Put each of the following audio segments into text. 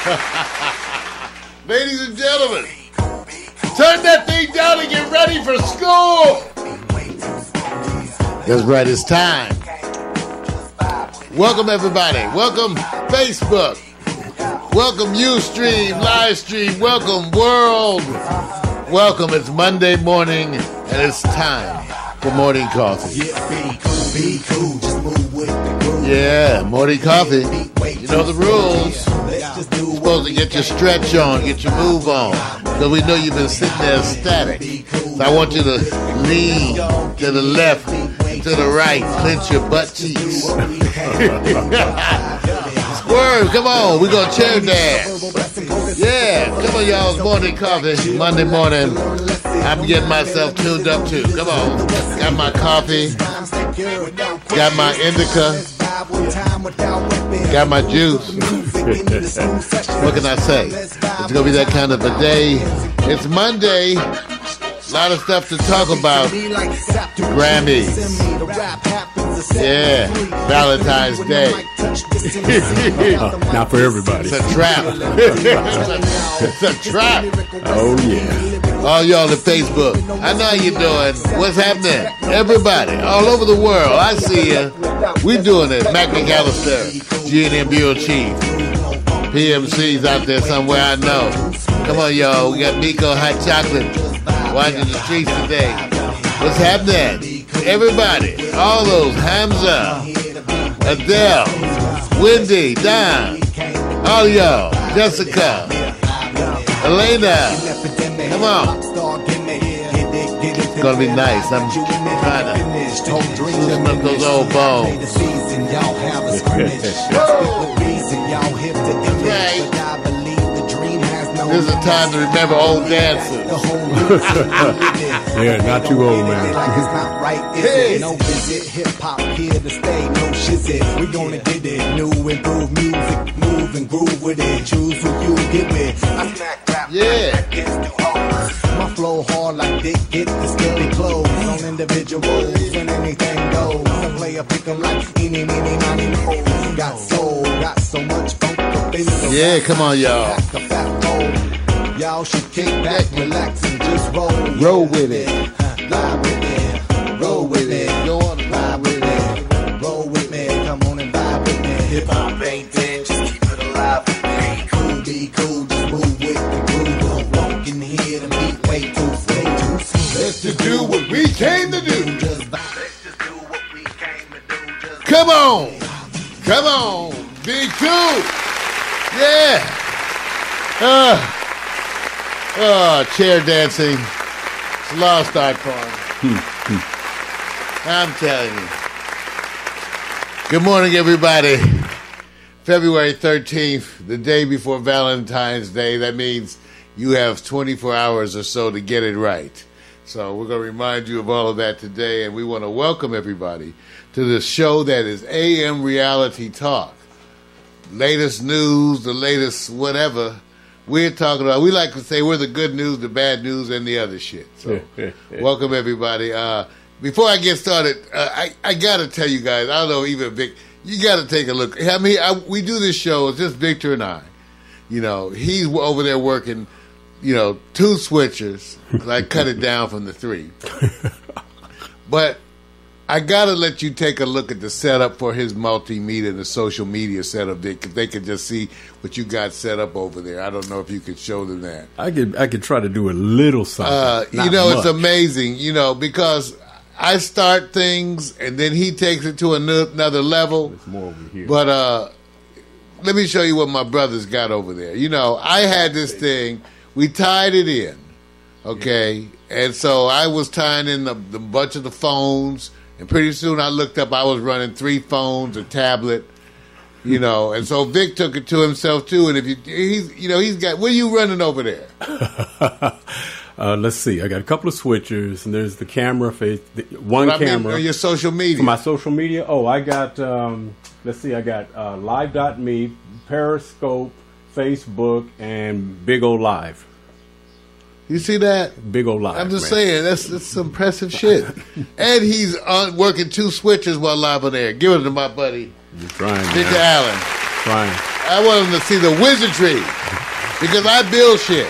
Ladies and gentlemen, turn that thing down and get ready for school. That's right, it's time. Welcome, everybody. Welcome, Facebook. Welcome, Ustream, live stream. Welcome, world. Welcome. It's Monday morning, and it's time for morning coffee. Yeah, morning coffee. You know the rules. Supposed to get your stretch on, get your move on. Because we know you've been sitting there static. So I want you to lean to the left, to the right, clench your butt cheeks. Swerve, come on, we're gonna chair dance. Yeah, come on, y'all. Morning coffee, Monday morning. I'm getting myself tuned up too. Come on, got my coffee, got my indica, got my juice. what can I say? It's gonna be that kind of a day. It's Monday. A lot of stuff to talk about. Grammys. Yeah, Valentine's Day. Not for everybody. It's a trap. it's a trap. Oh yeah. All y'all on Facebook. I know how you doing. What's happening? Everybody, all over the world. I see you. We're doing it. Mac McAllister, G&M Bureau Chief. PMC's out there somewhere, I know. Come on, y'all. We got Nico Hot Chocolate watching the streets today. What's happening? Everybody, all those, Hamza, Adele, Wendy, Don, all y'all, Jessica, Elena. Come on. It's gonna be nice. I'm trying to loosen up those old bones. This is a time to remember old dances. Yeah, not too old, man. It's not Hey. No visit, hip hop here to stay, no shizit. We gonna get it, new improved music, move and groove with it. Choose who you get with. I smack rap, Yeah. gets too hard. My flow hard like dick, get the skinny clothes on individuals when anything goes. I play a pick 'em like eeny, meeny, miny, mo. Got soul, got so much funk up in the Yeah, come on, y'all. Y'all should kick back, relax, and just roll. Roll with it. Lie with it. Roll with it. Go on and Lie with it. Roll with me. Come on and vibe with me. Hip hop ain't dead, just keep it alive me. Cool, be cool, just move with the groove. Don't walk in here and beat way too way too soon. Let's just do what we came to do. Just vibe. Let's just do what we came to do. Just Come on. Come on. Be cool. Yeah. Uh, oh, chair dancing. It's a lost art form. I'm telling you. Good morning, everybody. February 13th, the day before Valentine's Day. That means you have 24 hours or so to get it right. So we're going to remind you of all of that today, and we want to welcome everybody to the show that is AM Reality Talk. Latest news, the latest whatever. We're talking about, we like to say we're the good news, the bad news, and the other shit. So welcome everybody. Uh, before I get started, uh, I, I got to tell you guys, I don't know, even Vic, you got to take a look. I mean, I, we do this show, it's just Victor and I. You know, he's over there working, you know, two switchers. 'cause I cut it down from the three. But I gotta let you take a look at the setup for his multimedia and the social media setup. They could, they could just see what you got set up over there. I don't know if you could show them that. I could I could try to do a little something. Uh, you know, it's amazing. You know, because I start things and then he takes it to another level. It's more over here. But uh, let me show you what my brothers got over there. You know, I had this thing. We tied it in. Okay, and so I was tying in the, the bunch of the phones, and pretty soon I looked up. I was running three phones, a tablet, you know, and so Vic took it to himself too. And if you, he's, you know, he's got. What are you running over there? Uh, let's see. I got a couple of switchers, and there's the camera face, the, one I mean, camera on your social media. for my social media. Oh, I got. Um, let's see. I got uh, Live.me, Periscope, Facebook, and Bigo Live. You see that? Bigo Live. I'm just man. saying that's that's impressive shit. and he's on, working two switches while live on air. Give it to my buddy You're trying, Victor man. Allen. Trying. I want him to see the wizardry because I build shit.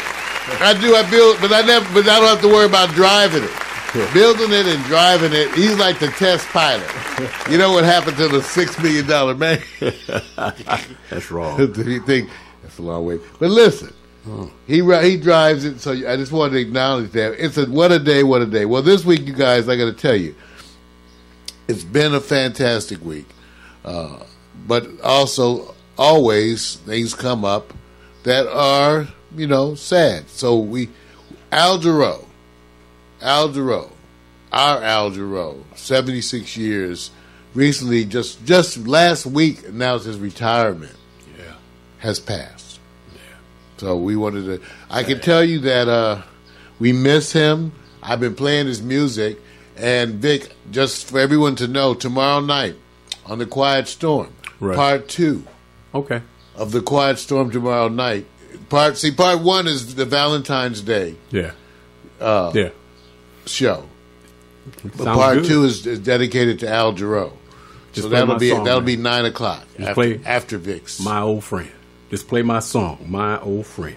I do. I build, but I never. But I don't have to worry about driving it. Building it and driving it. He's like the test pilot. You know what happened to the six million dollar man? That's wrong. Do you think that's a long way? But listen, he he drives it. So I just wanted to acknowledge that. It's a what a day, what a day. Well, this week, you guys, I got to tell you, it's been a fantastic week. Uh, but also, always things come up that are you know sad. So we, Al Jarreau, Al Jarreau, our Al Jarreau, seventy six years, recently just just last week announced his retirement Yeah. has passed. So we wanted to. I can tell you that uh, we miss him. I've been playing his music, and Vic, just for everyone to know, tomorrow night on the Quiet Storm, Right. part two Okay. of the Quiet Storm tomorrow night. Part see, part one is the Valentine's Day Yeah. Uh, yeah. show. But Sounds part good. two is, is dedicated to Al Jarreau. Just so that'll be song, that'll man. be nine o'clock after, play after Vic's. My old friend. Just play my song, My Old Friend.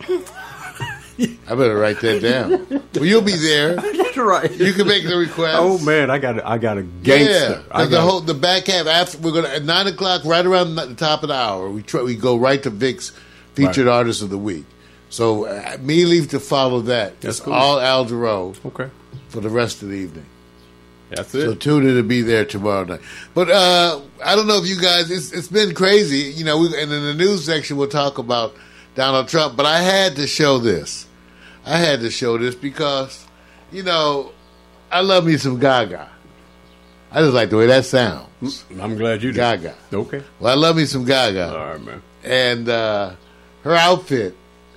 I better write that down. well, you'll be there. That's right. You can make the request. Oh man, I got a, I got a Yeah, gangster. I 'cause the whole the back half after we're gonna at nine o'clock, right around the top of the hour, we try we go right to Vic's featured Right. artist of the week. So uh, leave to follow that, That's it's cool. all Al Jarreau okay. for the rest of the evening. That's So tune in to be there tomorrow night. But uh, I don't know if you guys, it's, it's been crazy. You know, we, and in the news section, we'll talk about Donald Trump. But I had to show this. I had to show this because, you know, I love me some Gaga. I just like the way that sounds. I'm glad you did. Gaga. Okay. Well, I love me some Gaga. All right, man. And uh, her outfit,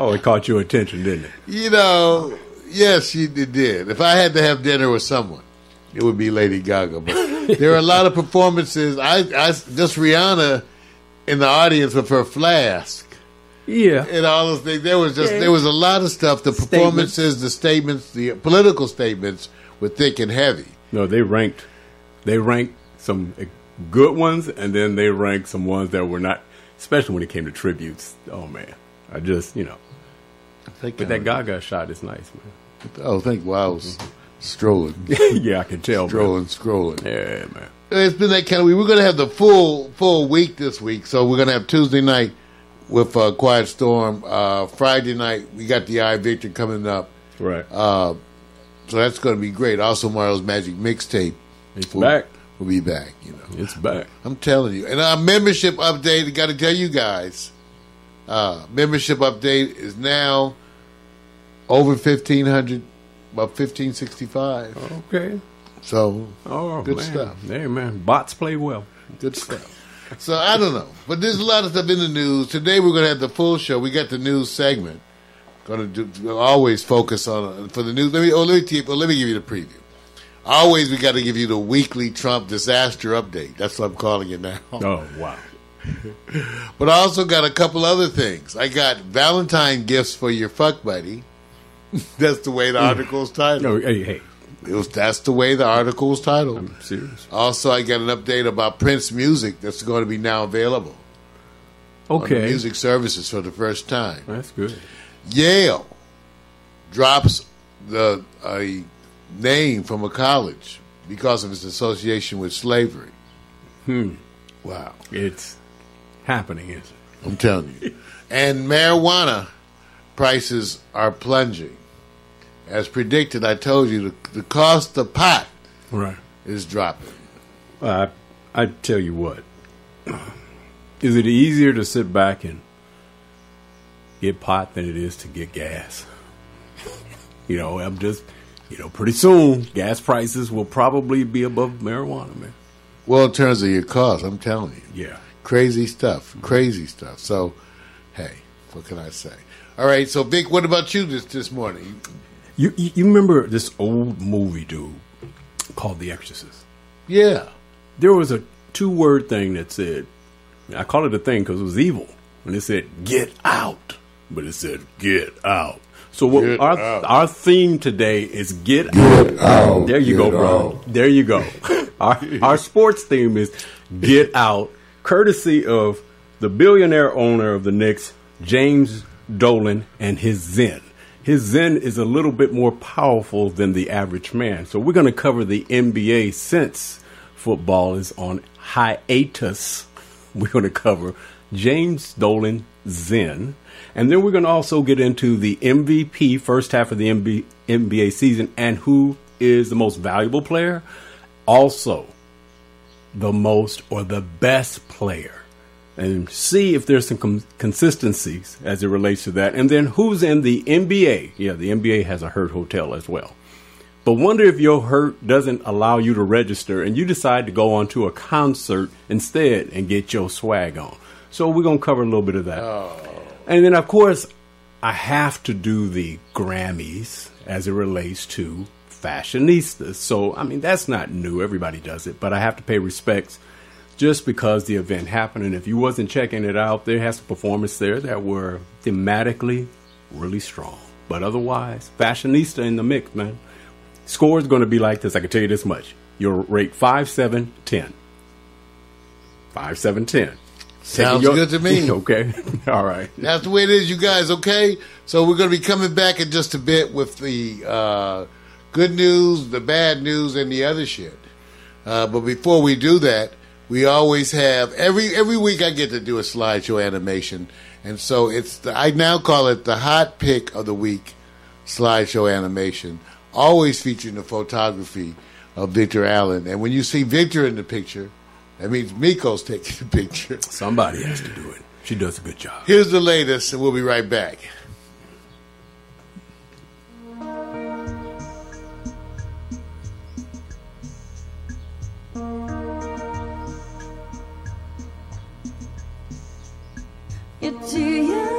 Oh, it caught your attention, didn't it? you know, yes, she it did. If I had to have dinner with someone, it would be Lady Gaga. But there are a lot of performances. I, I just Rihanna in the audience with her flask Yeah. and all those things. There was just Yeah. there was a lot of stuff. The performances, the statements, the political statements were thick and heavy. No, they ranked. They ranked some good ones, and then they ranked some ones that were not. Especially when it came to tributes. Oh man, I just you know. But that Gaga shot is nice, man. Oh, thank you. Wow, I was strolling, yeah, I can tell. man. strolling, scrolling. Yeah, man. It's been that kind of week. We're going to have the full full week this week. So we're going to have Tuesday night with uh, Quiet Storm. Uh, Friday night we got the Eye Victor coming up. Right. Uh, so that's going to be great. Also, Mario's Magic Mixtape it's will, back. will be back. You know, It's back. I'm telling you. And our membership update. I got to tell you guys, uh, membership update is now over fifteen hundred, about fifteen sixty five. Okay. So Oh, Good man. stuff. Hey, man. Bots play well. Good stuff. So I don't know, but there's a lot of stuff in the news. Today we're going to have the full show. We got the news segment. Going to do we'll always focus on for the news. Let me oh let me oh, let me give you the preview. Always we got to give you the weekly Trump disaster update. That's what I'm calling it now. Oh, wow. But I also got a couple other things. I got Valentine gifts for your fuck buddy. that's the way the article is titled. No, hey, hey. It was that's the way the article was titled. I'm serious. Also, I got an update about Prince music that's going to be now available. Okay. music services for the first time. That's good. Yale drops the a name from a college because of its association with slavery. Hmm. Wow, It's happening, isn't it? I'm telling you. and marijuana prices are plunging. As predicted, I told you the, the cost of pot Right. is dropping. I I tell you what. Is it easier to sit back and get pot than it is to get gas. you know, I'm just, you know, pretty soon gas prices will probably be above marijuana, man. Well, in terms of your cost, I'm telling you. Yeah. Crazy stuff. Crazy stuff. So, hey, what can I say? All right, so Vic, what about you this this morning? You you remember this old movie, dude, called The Exorcist? Yeah. There was a two word thing that said, I call it a thing because it was evil. And it said, get out. But it said, get out. So what Get our out. our theme today is get, Get out, There you go, get bro. out. There you go. our our sports theme is get out, courtesy of the billionaire owner of the Knicks, James Dolan, and his Zen. His Zen is a little bit more powerful than the average man. So we're going to cover the NBA since football is on hiatus. We're going to cover James Dolan Zen. And then we're going to also get into the MVP first half of the NBA season and who is the most valuable player. Also, the most or the best player. And see if there's some com- consistencies as it relates to that. And then who's in the NBA? Yeah, the NBA has a hurt hotel as well. But wonder if your hurt doesn't allow you to register and you decide to go on to a concert instead and get your swag on. So we're going to cover a little bit of that. Oh. And then, of course, I have to do the Grammys as it relates to fashionistas. So, I mean, that's not new. Everybody does it. But I have to pay respects just because the event happened. And if you wasn't checking it out, there has some performances there that were thematically really strong. But otherwise, fashionista in the mix, man. Score is going to be like this. I can tell you this much. You'll rate 5, 7, 10. 5, 7, 10. Sounds your- good to me. okay. All right. That's the way it is, you guys, okay? So we're going to be coming back in just a bit with the uh, good news, the bad news, and the other shit. Uh, but before we do that, we always have every every week I get to do a slideshow animation, and so it's the, I now call it the hot pick of the week slideshow animation, always featuring the photography of Victor Allen. And when you see Victor in the picture, that means Miko's taking the picture. Somebody has to do it. She does a good job. Here's the latest, and we'll be right back. You're too young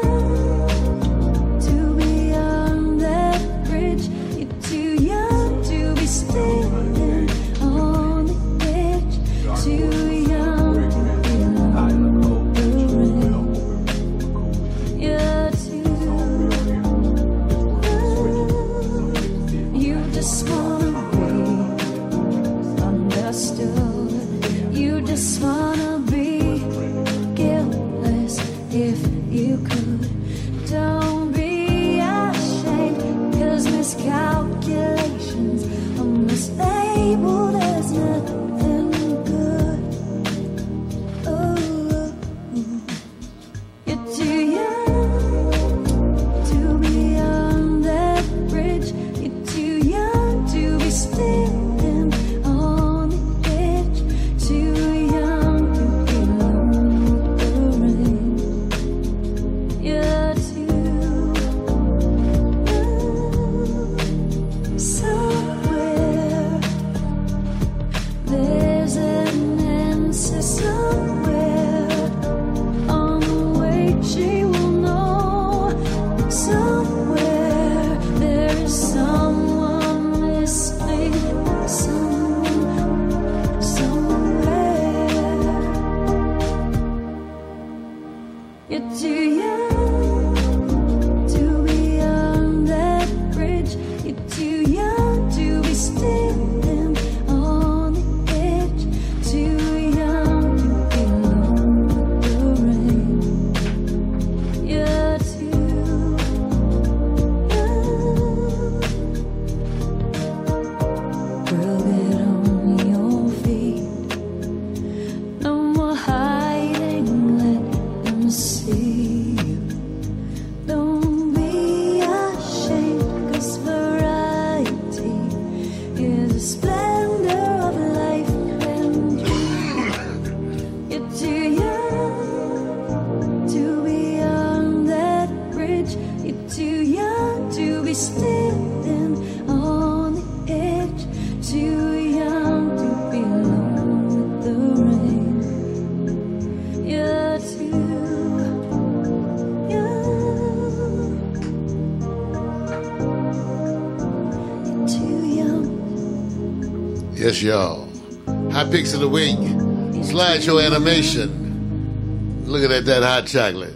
animation. Looking at that hot chocolate.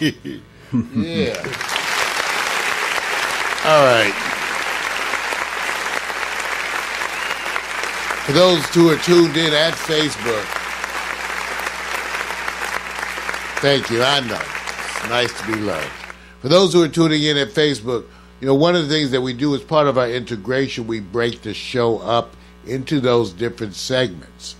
yeah. All right. For those who are tuned in at Facebook, thank you. I know. It's nice to be loved. For those who are tuning in at Facebook, you know, one of the things that we do as part of our integration, we break the show up into those different segments.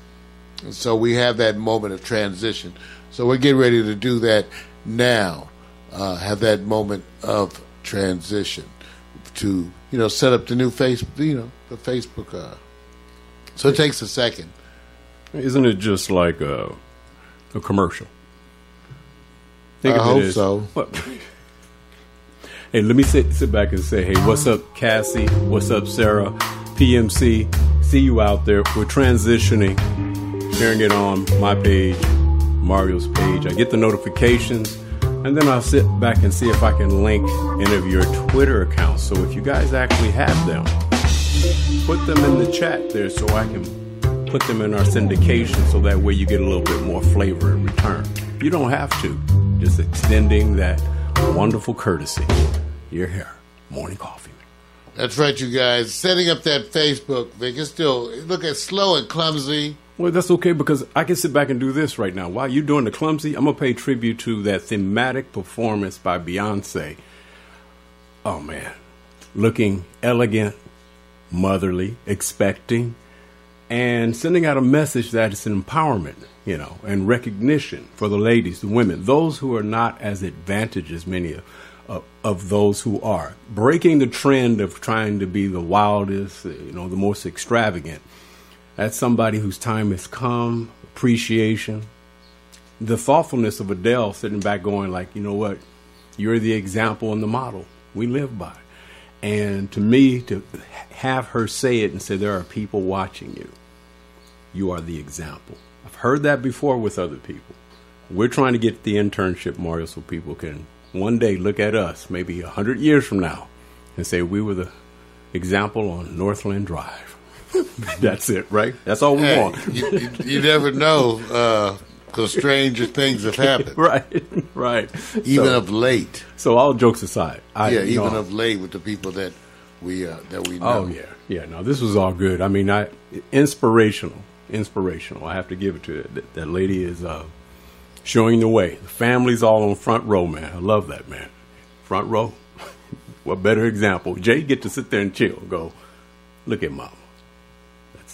And so we have that moment of transition. So we're getting ready to do that now. Uh, have that moment of transition to, you know, set up the new face, you know, the Facebook. Uh, so it takes a second. Isn't it just like a, a commercial? Think I of it hope as- so. What? hey, let me sit sit back and say, hey, what's up, Cassie? What's up, Sarah? PMC. See you out there. We're transitioning, sharing it on my page, Mario's page. I get the notifications, and then I'll sit back and see if I can link any of your Twitter accounts. So if you guys actually have them, put them in the chat there so I can put them in our syndication so that way you get a little bit more flavor in return. You don't have to. Just extending that wonderful courtesy. You're here. Morning coffee. That's right, you guys. Setting up that Facebook, Vic, it's still, look at slow and clumsy. Well, that's okay because I can sit back and do this right now. While you're doing the clumsy, I'm going to pay tribute to that thematic performance by Beyonce. Oh, man. Looking elegant, motherly, expecting, and sending out a message that is an empowerment, you know, and recognition for the ladies, the women, those who are not as advantaged as many of, of, those who are. Breaking the trend of trying to be the wildest, you know, the most extravagant. That's somebody whose time has come, appreciation. The thoughtfulness of Adele sitting back going like, you know what, you're the example and the model we live by. And to me, to have her say it and say, there are people watching you, you are the example. I've heard that before with other people. We're trying to get the internship, Mario, so people can one day look at us, maybe a hundred years from now, and say we were the example on Northland Drive. That's it, right? That's all we Hey, want. you, you, you never know, because stranger things have happened, right, right. even so, of late. so all jokes aside, I, yeah, you know, even of late with the people that we uh, that we know. Oh yeah, yeah. No, this was all good. I mean, I inspirational, inspirational. I have to give it to you. That, that lady is uh, showing the way. The family's all on front row, man. I love that, man. Front row. what better example? Jay get to sit there and chill. Go, look at mama.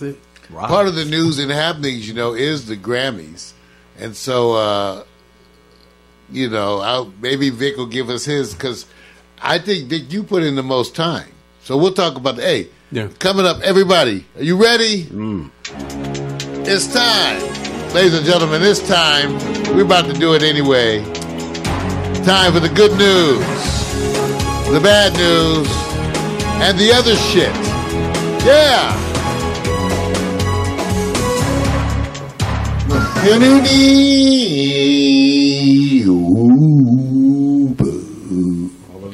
That's it. Right. Part of the news and happenings, you know, is the Grammys, and so uh, you know, I'll, maybe Vic will give us his because I think Vic, you put in the most time. So we'll talk about the hey. Yeah. Coming up, everybody, are you ready? Mm. It's time, ladies and gentlemen. It's time. We're about to do it anyway. Time for the good news, the bad news, and the other shit. Yeah.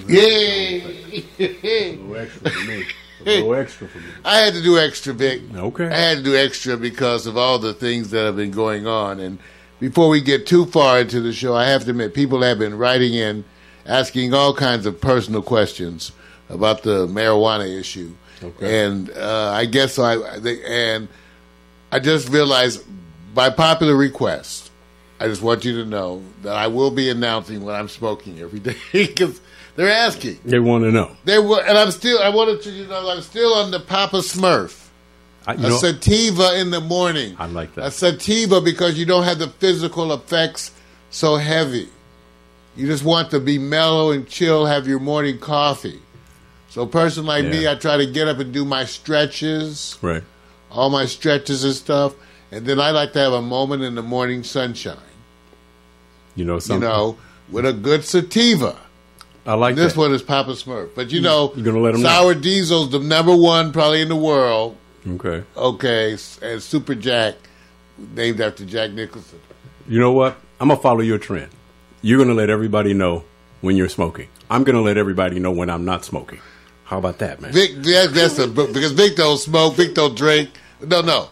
Yay! for me. A little extra for me. I had to do extra, Vic. Okay. I had to do extra because of all the things that have been going on. And before we get too far into the show, I have to admit, people have been writing in, asking all kinds of personal questions about the marijuana issue. Okay. And uh, I guess I and I just realized by popular request, I just want you to know that I will be announcing when I'm smoking every day because they're asking. They want to know. They were, and I'm still. I wanted to, you know I'm still on the Papa Smurf. I, A know, sativa in the morning. I like that. A sativa because you don't have the physical effects so heavy. You just want to be mellow and chill, have your morning coffee. So, a person like me, I try to get up and do my stretches, right. all my stretches and stuff, and then I like to have a moment in the morning sunshine. You know You something. know, with a good sativa. I like This that. one is Papa Smurf, but you know, You're gonna let know. Sour Diesel's the number one probably in the world. Okay. Okay, and Super Jack, named after Jack Nicholson. You know what? I'm gonna follow your trend. You're gonna let everybody know when you're smoking. I'm gonna let everybody know when I'm not smoking. How about that, man? Vic, that, that's a because Vic don't smoke, Vic don't drink. No, no.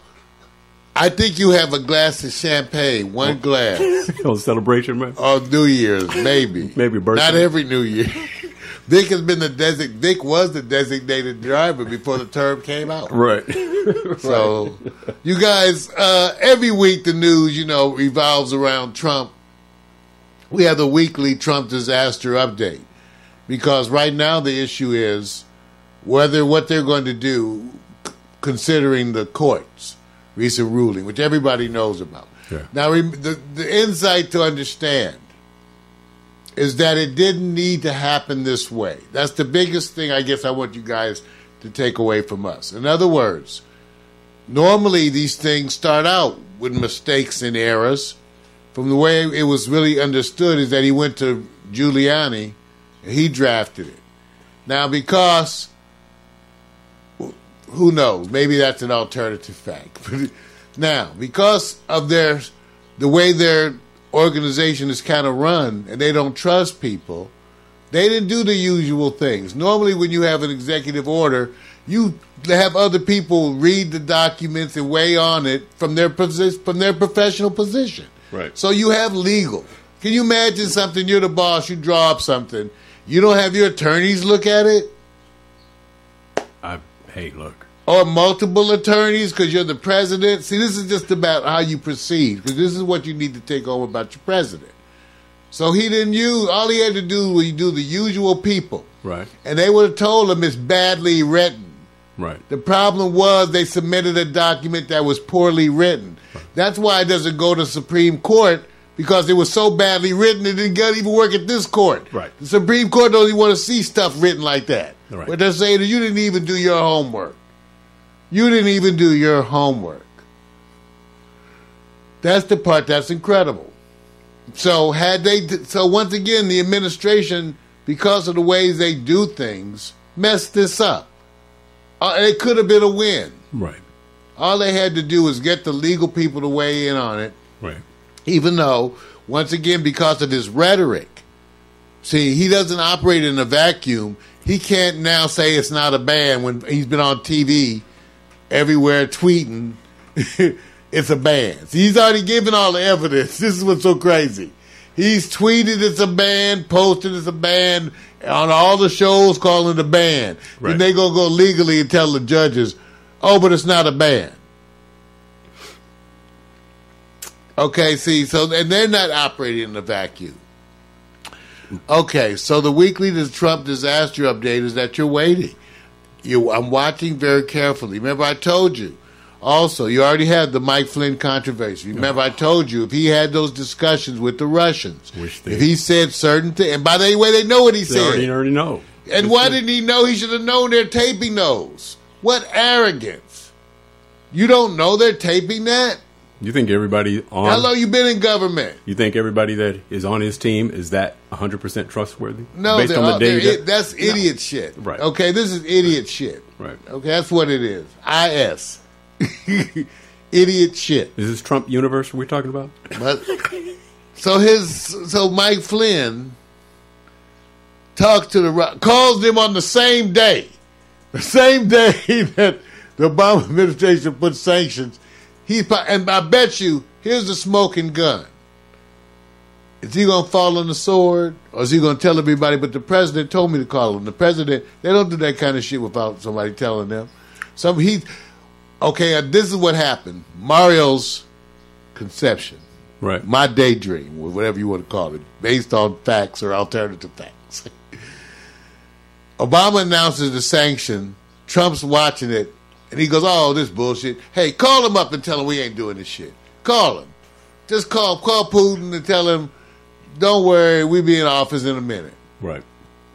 I think you have a glass of champagne, one glass On celebration, man. on New Year's, maybe, Maybe birthday. Not every New Year. Vic has been the desig. Vic was the designated driver before the term came out. Right. So, you guys, uh, every week the news, you know, revolves around Trump. We have the weekly Trump disaster update because right now the issue is whether what they're going to do, considering the court's recent ruling, which everybody knows about. Yeah. Now, the, the insight to understand is that it didn't need to happen this way. That's the biggest thing I guess I want you guys to take away from us. In other words, normally these things start out with mistakes and errors. From the way it was really understood is that he went to Giuliani and he drafted it. Now, because who knows? Maybe that's an alternative fact. now, because of their the way their organization is kind of run and they don't trust people, they didn't do the usual things. Normally, when you have an executive order, you have other people read the documents and weigh on it from their position, from their professional position. Right. So you have legal. Can you imagine something? You're the boss. You draw up something. You don't have your attorneys look at it, I, hey, look. Or multiple attorneys because you're the president. See, this is just about how you proceed because this is what you need to take over about your president. So he didn't use. All he had to do was do the usual people. Right. and they would have told him it's badly written. Right. The problem was they submitted a document that was poorly written. That's why it doesn't go to Supreme Court because it was so badly written it didn't get even work at this court. Right. The Supreme Court don't even want to see stuff written like that. Right. But they're saying that you didn't even do your homework. You didn't even do your homework. That's the part that's incredible. So had they so once again the administration because of the ways they do things messed this up. Uh, it could have been a win. Right. All they had to do was get the legal people to weigh in on it, Right. even though once again because of his rhetoric. See, he doesn't operate in a vacuum. He can't now say it's not a ban when he's been on TV everywhere tweeting it's a ban. See, he's already given all the evidence. This is what's so crazy. He's tweeted it's a ban, posted it's a ban on all the shows calling it a ban. Right. Then they gonna go legally and tell the judges, oh, but it's not a ban. Okay, see, so and they're not operating in a vacuum. Okay, so the weekly the Trump disaster update is that you're waiting. You, I'm watching very carefully. Remember, I told you. Also, you already had the Mike Flynn controversy. Remember, I told you if he had those discussions with the Russians, if he said certain things, and by the way, they know what he They said. already, already know. And why didn't he know? He should have known they're taping those. What arrogance! You don't know they're taping that? You think everybody on? How long you been in government? You think everybody that is on his team is that 100 percent trustworthy? No, based on the data. i- that's idiot shit. Right. Okay, this is idiot shit. Right. Okay, that's what it is. IS. idiot shit. Is this Trump universe we're talking about? But so his so Mike Flynn talked to the calls them on the same day, the same day that the Obama administration put sanctions. He and I bet you here's the smoking gun. Is he gonna fall on the sword, or is he gonna tell everybody? But the president told me to call him. The president they don't do that kind of shit without somebody telling them. So he, okay, uh, this is what happened. Mario's conception Right. my daydream, or whatever you want to call it, based on facts or alternative facts. Obama announces the sanction. Trump's watching it, and he goes, "Oh, this bullshit." Hey, call him up and tell him we ain't doing this shit. Call him. Just call call Putin and tell him, "Don't worry, we be in office in a minute." Right.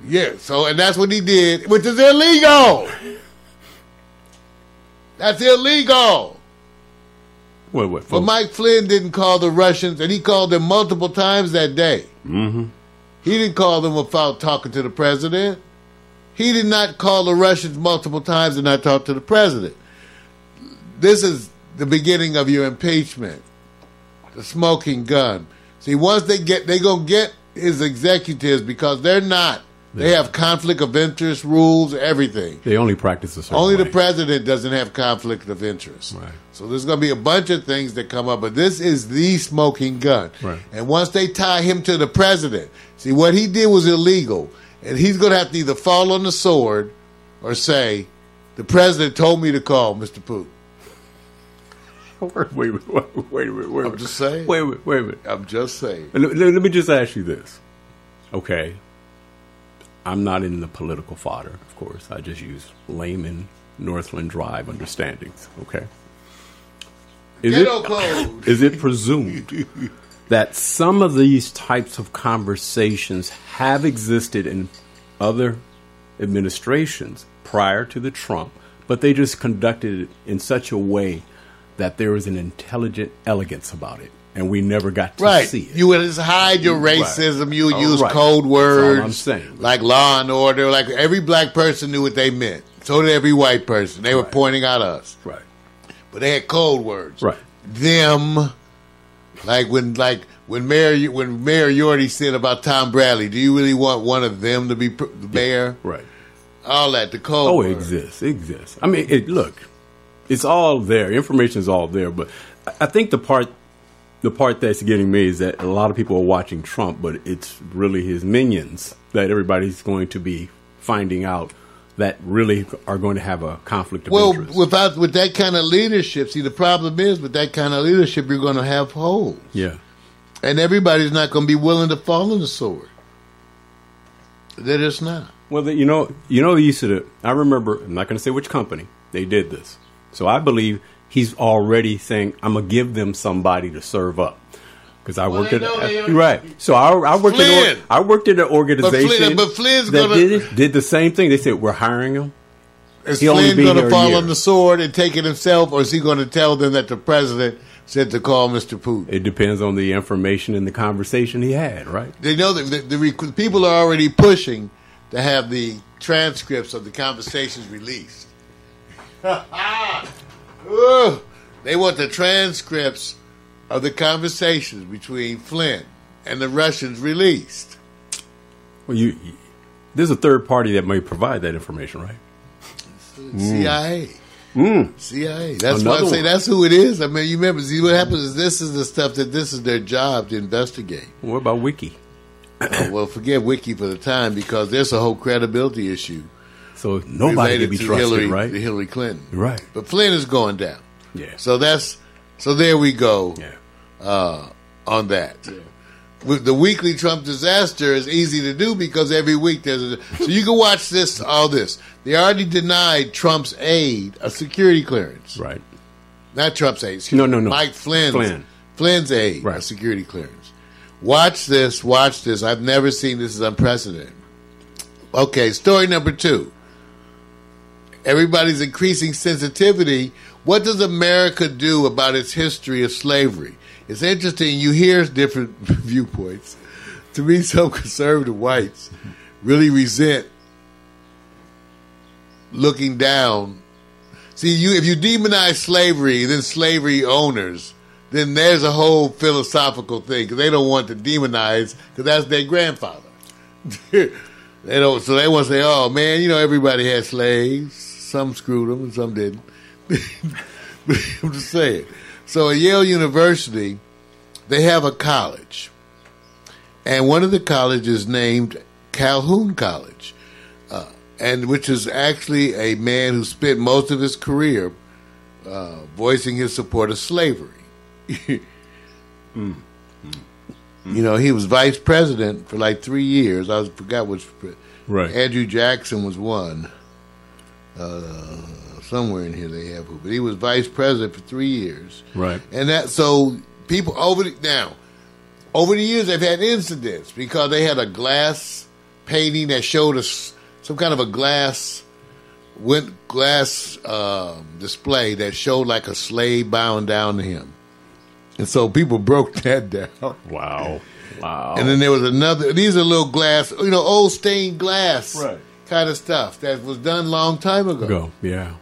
Yeah. So, and that's what he did, which is illegal. That's illegal. Wait, wait, But? Mike Flynn didn't call the Russians, and he called them multiple times that day. Mm-hmm. He didn't call them without talking to the president. He did not call the Russians multiple times and not talk to the president. This is the beginning of your impeachment. The smoking gun. See, once they get, they gonna get his executives because they're not They have conflict of interest rules, everything. They only practice certain Only the president doesn't have conflict of interest. Right. So there's going to be a bunch of things that come up, but this is the smoking gun. Right. And once they tie him to the president, see what he did was illegal, and he's going to have to either fall on the sword or say, "The president told me to call Mr. Putin." Wait, wait, wait, wait, wait, wait, wait. I'm just saying. Wait, wait, wait, wait. I'm just saying. Let, let- me just ask you this. Okay. I'm not in the political fodder, of course. I just use layman Northland Drive understandings. Okay. Is it, code. is it presumed that some of these types of conversations have existed in other administrations prior to the Trump, but they just conducted it in such a way that there was an intelligent elegance about it, and we never got to Right. see it. You would just hide your racism. You would Oh, use right. code words. I'm saying. Like law and order. Like every black person knew what they meant. So did every white person. They were pointing out us. right, But they had code words. right. Them. Like when like when Mayor when Mayor Yorty said about Tom Bradley, do you really want one of them to be pr- the mayor? Right. All that, the code Oh, it exists. It exists. I mean, it, look, it's all there. Information is all there. But I- I think the part, the part that's getting me is that a lot of people are watching Trump, but it's really his minions that everybody's going to be finding out that really are going to have a conflict of Well, interest. Well, without with that kind of leadership, see the problem is with that kind of leadership, you're going to have holes. yeah. And everybody's not going to be willing to fall on the sword. They're just not. Well, the, you know, you know, they used to. I remember. I'm not going to say which company they did this. So I believe he's already saying, "I'm gonna give them somebody to serve up." Because I Well, worked at they- right, so I, I worked in Flynn. or, I worked in an organization. but Flynn's that gonna- did, it- did the same thing. They said we're hiring him. Is He'll Flynn going to fall on the sword and take it himself, or is he going to tell them that the president said to call Mr. Putin? It depends on the information and the conversation he had. Right. They know that the, the people are already pushing to have the transcripts of the conversations released. Ugh. they want the transcripts of the conversations between Flynn and the Russians released. Well, you, you- there's a third party that may provide that information, right? Mm. CIA. Mm. CIA. That's why I Another say one. that's who it is. I mean, you remember, see, what happens is this is the stuff that this is their job to investigate. What about Wiki? Oh, well, forget Wiki for the time because there's a whole credibility issue So nobody can be to trusted, Hillary, right? to Hillary Clinton. Right. But Flynn is going down. Yeah. So that's so there we go Yeah. Uh, on that. With the weekly Trump disaster is easy to do because every week there's a so you can watch this all this. They already denied Trump's aide a security clearance. Right. Not Trump's aide. No, no, no. Mike Flynn's Flynn. Flynn's aide a Right. security clearance. Watch this. Watch this. I've never seen this is unprecedented. Okay, story number two. Everybody's increasing sensitivity. What does America do about its history of slavery? It's interesting. You hear different viewpoints. To me, some conservative whites really resent looking down. See, you if you demonize slavery, then slavery owners, then there's a whole philosophical thing because they don't want to demonize because that's their grandfather. they don't, so they want to say, "Oh man, you know everybody had slaves. Some screwed them and some didn't." I'm just saying. So at Yale University, they have a college, and one of the colleges named Calhoun College, uh, and which is actually a man who spent most of his career uh, voicing his support of slavery. You know, he was vice president for like three years. I forgot which. Right. Andrew Jackson was one. Uh, somewhere in here they have who, but he was vice president for three years. Right. And that so people over the, now over the years they've had incidents because they had a glass painting that showed us some kind of a glass went glass um, display that showed like a slave bowing down to him, and so people broke that down. Wow. Wow. And then there was another. These are little glass, you know, old stained glass, Right. kind of stuff that was done long time ago go. Yeah.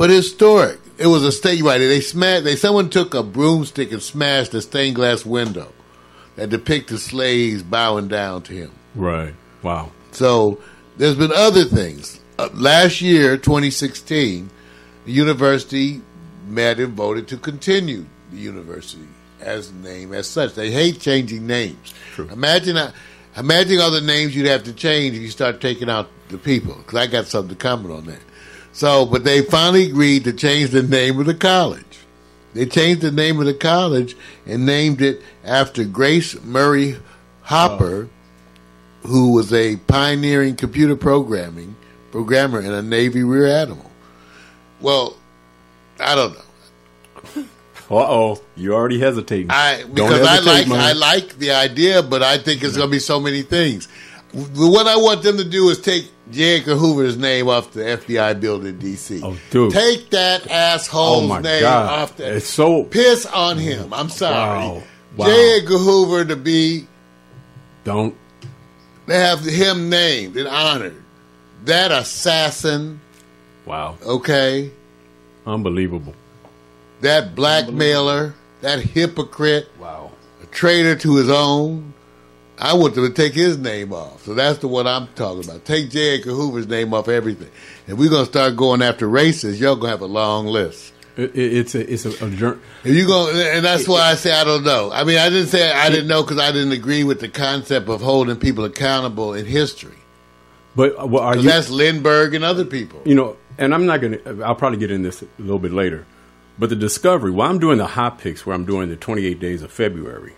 But historic. It was a state right. They smashed. They someone took a broomstick and smashed a stained glass window that depicted slaves bowing down to him. Right. Wow. So there's been other things. Uh, last year, 2016, the university met and voted to continue the university as name as such. They hate changing names. Imagine, uh, imagine all the names you'd have to change if you start taking out the people. Because I got something to comment on that. So, but they finally agreed to change the name of the college. They changed the name of the college and named it after Grace Murray Hopper, who was a pioneering computer programming programmer and a Navy Rear Admiral. Well, I don't know. Uh oh, you already hesitating. I because I like man. I like the idea, but I think it's going to be so many things. What I want them to do is take J. Edgar Hoover's name off the FBI building in D.C. Oh, dude. Take that asshole's Oh, name God. off the. It's so- piss on him. I'm sorry, Wow. Wow. J. Edgar Hoover to be Don't. they have him named and honored. That assassin, Wow, okay, unbelievable. that blackmailer, that hypocrite. Wow. a traitor to his own. I want them to take his name off. So that's the one I'm talking about. Take J. Edgar Hoover's name off everything. If we're gonna start going after racists, y'all gonna have a long list. It, it, it's a it's a, a you go, and that's why I say I don't know. I mean, I didn't say I didn't know because I didn't agree with the concept of holding people accountable in history. But uh, what are you? that's Lindbergh and other people. you know, and I'm not going to, I'll probably get in this a little bit later, but the discovery, while I'm doing the hot picks, where I'm doing the 28 days of February,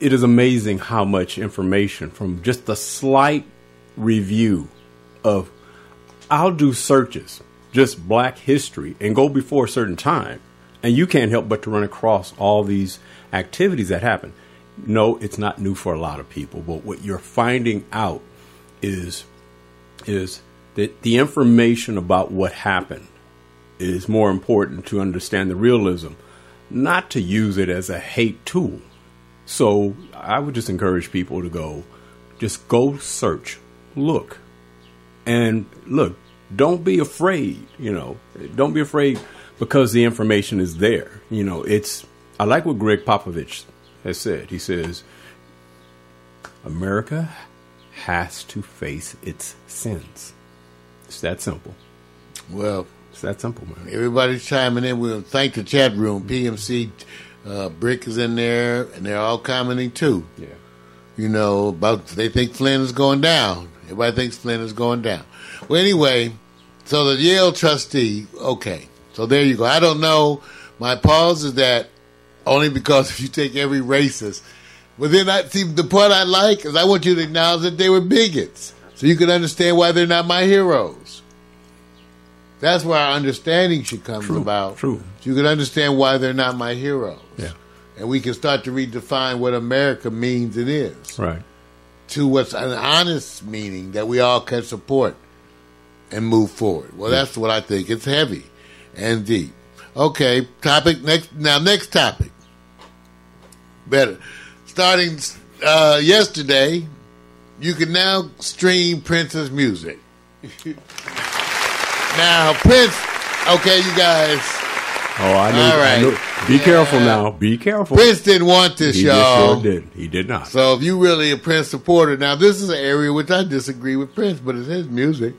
it is amazing how much information from just a slight review of, I'll do searches, just black history, and go before a certain time, and you can't help but to run across all these activities that happen. No, it's not new for a lot of people, but what you're finding out is is that the information about what happened is more important to understand the realism, not to use it as a hate tool. So I would just encourage people to go, just go search, look, and look. Don't be afraid. You know, don't be afraid because the information is there. You know, it's. I like what Gregg Popovich has said. He says, America has to face its sins. It's that simple. Well, It's that simple, man. Everybody's chiming in. We'll thank the chat room. PMC uh, Brick is in there, and they're all commenting too. Yeah. You know, about they think Flynn is going down. Everybody thinks Flynn is going down. Well, anyway, so the Yale trustee. Okay, so there you go. I don't know. My pause is that only because if you take every racist, but then I see the part I like is I want you to acknowledge that they were bigots, so you can understand why they're not my heroes. That's where our understanding should come True, about. true. So you can understand why they're not my heroes. Yeah. And we can start to redefine what America means and is Right. to what's an honest meaning that we all can support and move forward. Well, that's what I think. It's heavy and deep. Okay, topic next. Now, next topic. Better. Starting uh, yesterday, you can now stream Prince's music. now, Prince. Okay, you guys. Oh, I know. All right. I know. Be careful now. Be careful. Prince didn't want this, he y'all. He sure did. He did not. So if you really a Prince supporter, now this is an area which I disagree with Prince, but it's his music.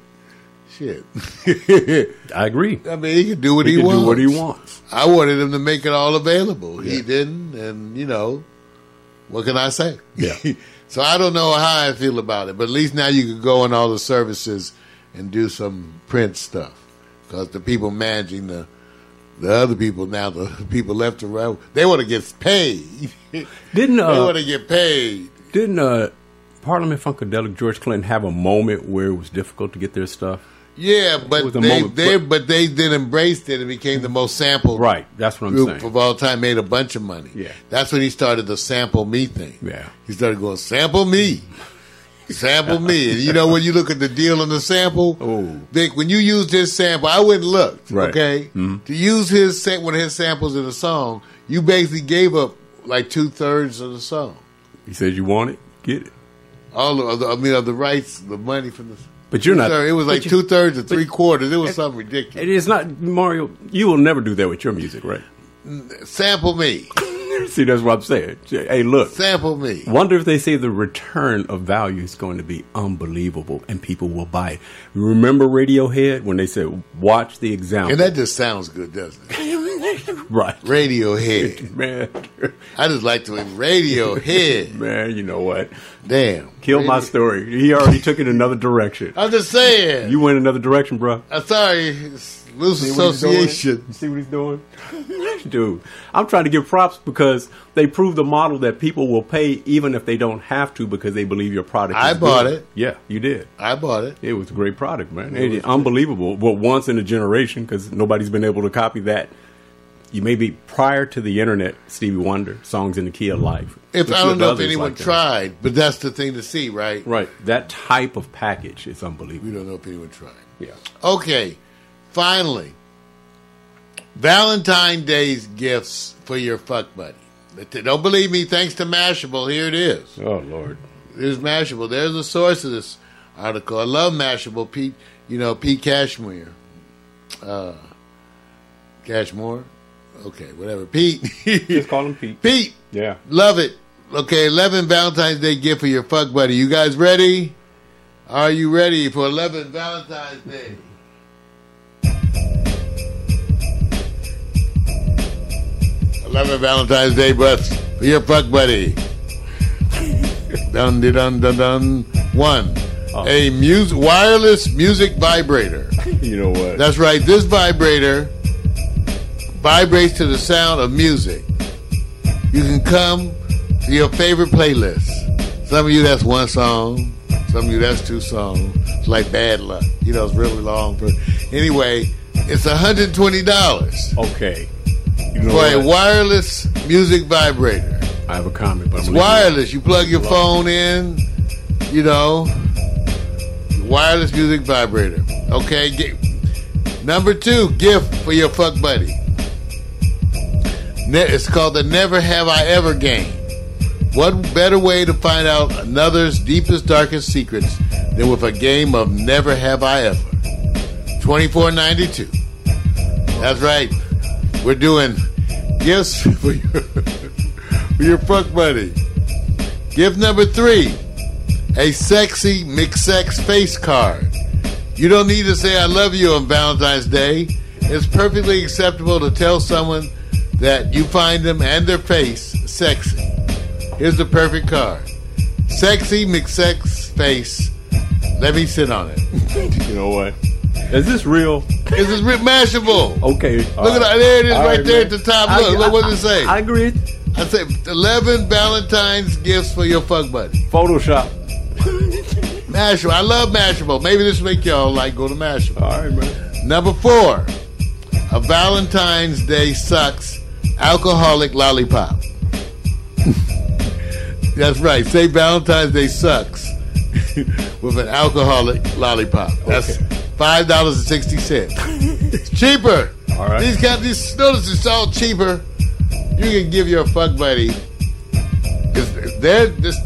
Shit. I agree. I mean, he can do what He he, can wants. do what he wants. I wanted him to make it all available. He didn't, and you know, what can I say? Yeah. so I don't know how I feel about it, but at least now you can go on all the services and do some print stuff because the people managing the the other people now, the people left and right, they want to get paid. Didn't they uh, want to get paid. didn't uh, Parliament Funkadelic George Clinton have a moment where it was difficult to get their stuff? Yeah, but they, moment, they but- but, they then embraced it and became the most sampled Right. That's what I'm group saying. of all time. Made a bunch of money. Yeah. that's when he started the sample me thing. Yeah. he started going sample me, sample me. And you know when you look at the deal on the sample, Oh. Vic, when you use this sample, I went and looked. Right. Okay, Mhm. to use his one of his samples in a song, you basically gave up like two thirds of the song. He said, "You want it, get it." All of the, I mean, of the rights, the money from the. But you're not. It was like two thirds or three quarters. It was something ridiculous. It is not Mario. You will never do that with your music, right? sample me. See, that's what I'm saying. Hey, look. Sample me. Wonder if they say the return of value is going to be unbelievable and people will buy it. Remember Radiohead when they said, watch the example? And that just sounds good, doesn't it? right. Radiohead. Man, I just like to Radiohead. man, you know what? Damn. Kill my story. He already took it another direction. I'm just saying. You went another direction, bro. I'm sorry. It's loose See what he's doing? association. You see what he's doing? Dude, I'm trying to give props because they proved the model that people will pay even if they don't have to because they believe your product I bought good. it. Yeah, you did. I bought it. It was a great product, man. It- unbelievable. Well, once in a generation because nobody's been able to copy that. You may be prior to the internet, Stevie Wonder, songs in the key of life. If I don't know if anyone like that. tried, but that's the thing to see, right? Right, that type of package is unbelievable. We don't know if anyone tried. Yeah. Okay, finally, Valentine Day's gifts for your fuck buddy. Don't believe me? Thanks to Mashable, here it is. Oh Lord. There's Mashable. There's the source of this article. I love Mashable. Pete, you know Pete Cashmere. Uh, Cashmore. Okay, whatever. Pete. Just call him Pete. Pete. Yeah. Love it. Okay, 11 Valentine's Day gift for your fuck buddy. You guys ready? Are you ready for 11 Valentine's Day? Eleven Valentine's Day butts for your fuck buddy. dun dun dun dun dun. One, oh. a music wireless music vibrator. You know what? That's right. This vibrator vibrates to the sound of music. You can come to your favorite playlist. Some of you that's one song. Some of you that's two songs. It's like bad luck. You know, it's really long. But anyway, it's $120 okay. You know for what? a wireless music vibrator. I have a comment, but I'm It's it. wireless. You plug your phone in, you know, wireless music vibrator. Okay. Get, number two, gift for your fuck buddy. Ne- it's called the Never Have I Ever game. What better way to find out another's deepest, darkest secrets than with a game of Never Have I Ever? Twenty four ninety two. That's right. We're doing gifts for your for your fuck buddy. Gift number three, a sexy McSex face card. You don't need to say I love you on Valentine's Day. It's perfectly acceptable to tell someone that you find them and their face sexy. Here's the perfect card. Sexy McSex face. Let me sit on it. You know what? Is this real? Is this is Rick Mashable. Okay. Look at that. There it is right there at the top. Look, look what does it say? I agree. I say 11 Valentine's gifts for your fuck buddy. Photoshop. Mashable. I love Mashable. Maybe this will make y'all like go to Mashable. All right, man. Number four, a Valentine's Day sucks alcoholic lollipop. That's right. Say Valentine's Day sucks with an alcoholic lollipop. That's five dollars and sixty cents. It's cheaper. All right. These got these notice it's all cheaper. You can give your fuck buddy. Cause they're this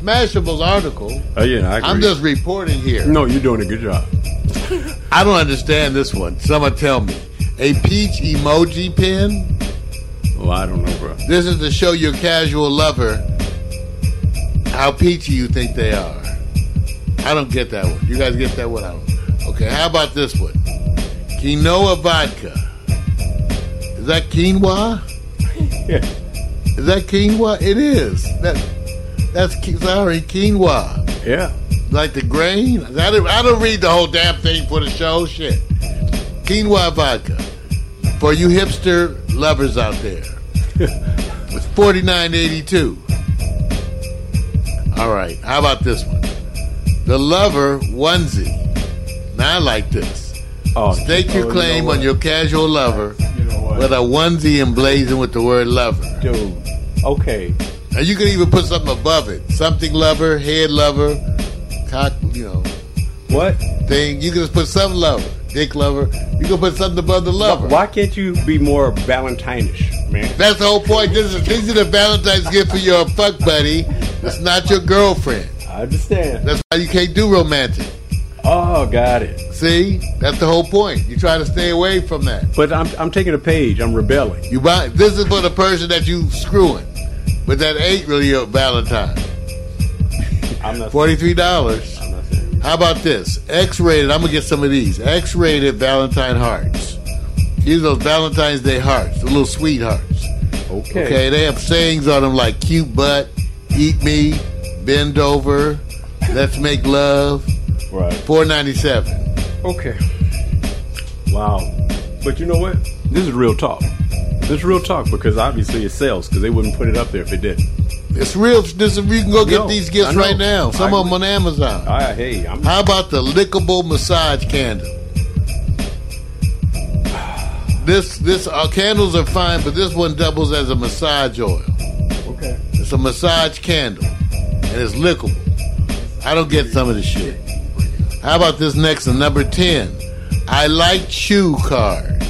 Mashable's article. Oh yeah, I agree. I'm just reporting here. no, you're doing a good job. I don't understand this one. Someone tell me. A peach emoji pin? Well, I don't know, bro. This is to show your casual lover how peachy you think they are. I don't get that one. You guys get that one? I don't. Okay, how about this one? Quinoa vodka. Is that quinoa? Yeah. Is that quinoa? It is. That that's sorry quinoa. Yeah. Like the grain? I don't, I don't read the whole damn thing for the show. Shit. Quinoa vodka. For you hipster lovers out there. it's forty nine eighty two. All right. How about this one? The lover onesie. Now I like this. Oh, Stake your you claim know on your casual lover You know with a onesie emblazoned with the word lover. Dude. Okay. And you can even put something above it. Something lover, head lover, cock, you know, What? thing. You can just put some lover, dick lover. You can put something above the lover. Why can't you be more Valentine-ish, man? That's the whole point. This is these are the Valentine's gift for your fuck buddy. It's not your girlfriend. I understand. That's why you can't do romantic. Oh, got it. See, that's the whole point. You try to stay away from that. But I'm I'm taking a page. I'm rebelling. You buy this is for the person that you screwing, but that ain't really a Valentine. I'm not. Forty three dollars. I'm not saying. How about this? X rated. I'm gonna get some of these. X rated Valentine hearts. These are those Valentine's Day hearts, the little sweethearts. Okay. Okay, they have sayings on them like "cute butt," "eat me," "bend over," "let's make love." Right. Four ninety seven. Okay. Wow. But you know what? This is real talk. This is real talk because obviously it sells because they wouldn't put it up there if it didn't. It's real. This you can go get No, these gifts right now. Some I of them on Amazon. I, hey, I'm. How about the lickable massage candle? This this uh, candles are fine, but this one doubles as a massage oil. okay. It's a massage candle, and it's lickable. I don't get some of the shit. How about this next one, number ten? I like chew card.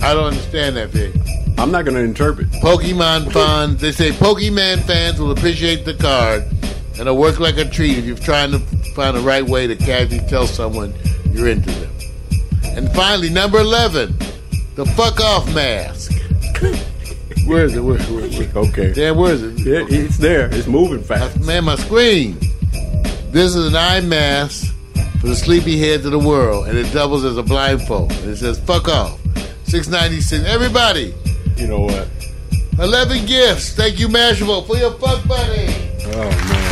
I don't understand that, Vic. I'm not going to interpret. Pokemon fans, they say Pokemon fans will appreciate the card and it'll work like a treat if you're trying to find the right way to casually tell someone you're into them. And finally, number 11, the fuck off mask. Where is it? Where, where, where? Okay. Dan, where is it? It, it's there. It's moving fast. Man, my screen. This is an eye mask for the sleepy heads of the world, and it doubles as a blindfold. And it says, fuck off. 696. Everybody, You know what? 11 gifts. Thank you, Mashable, for your fuck buddy. Oh man.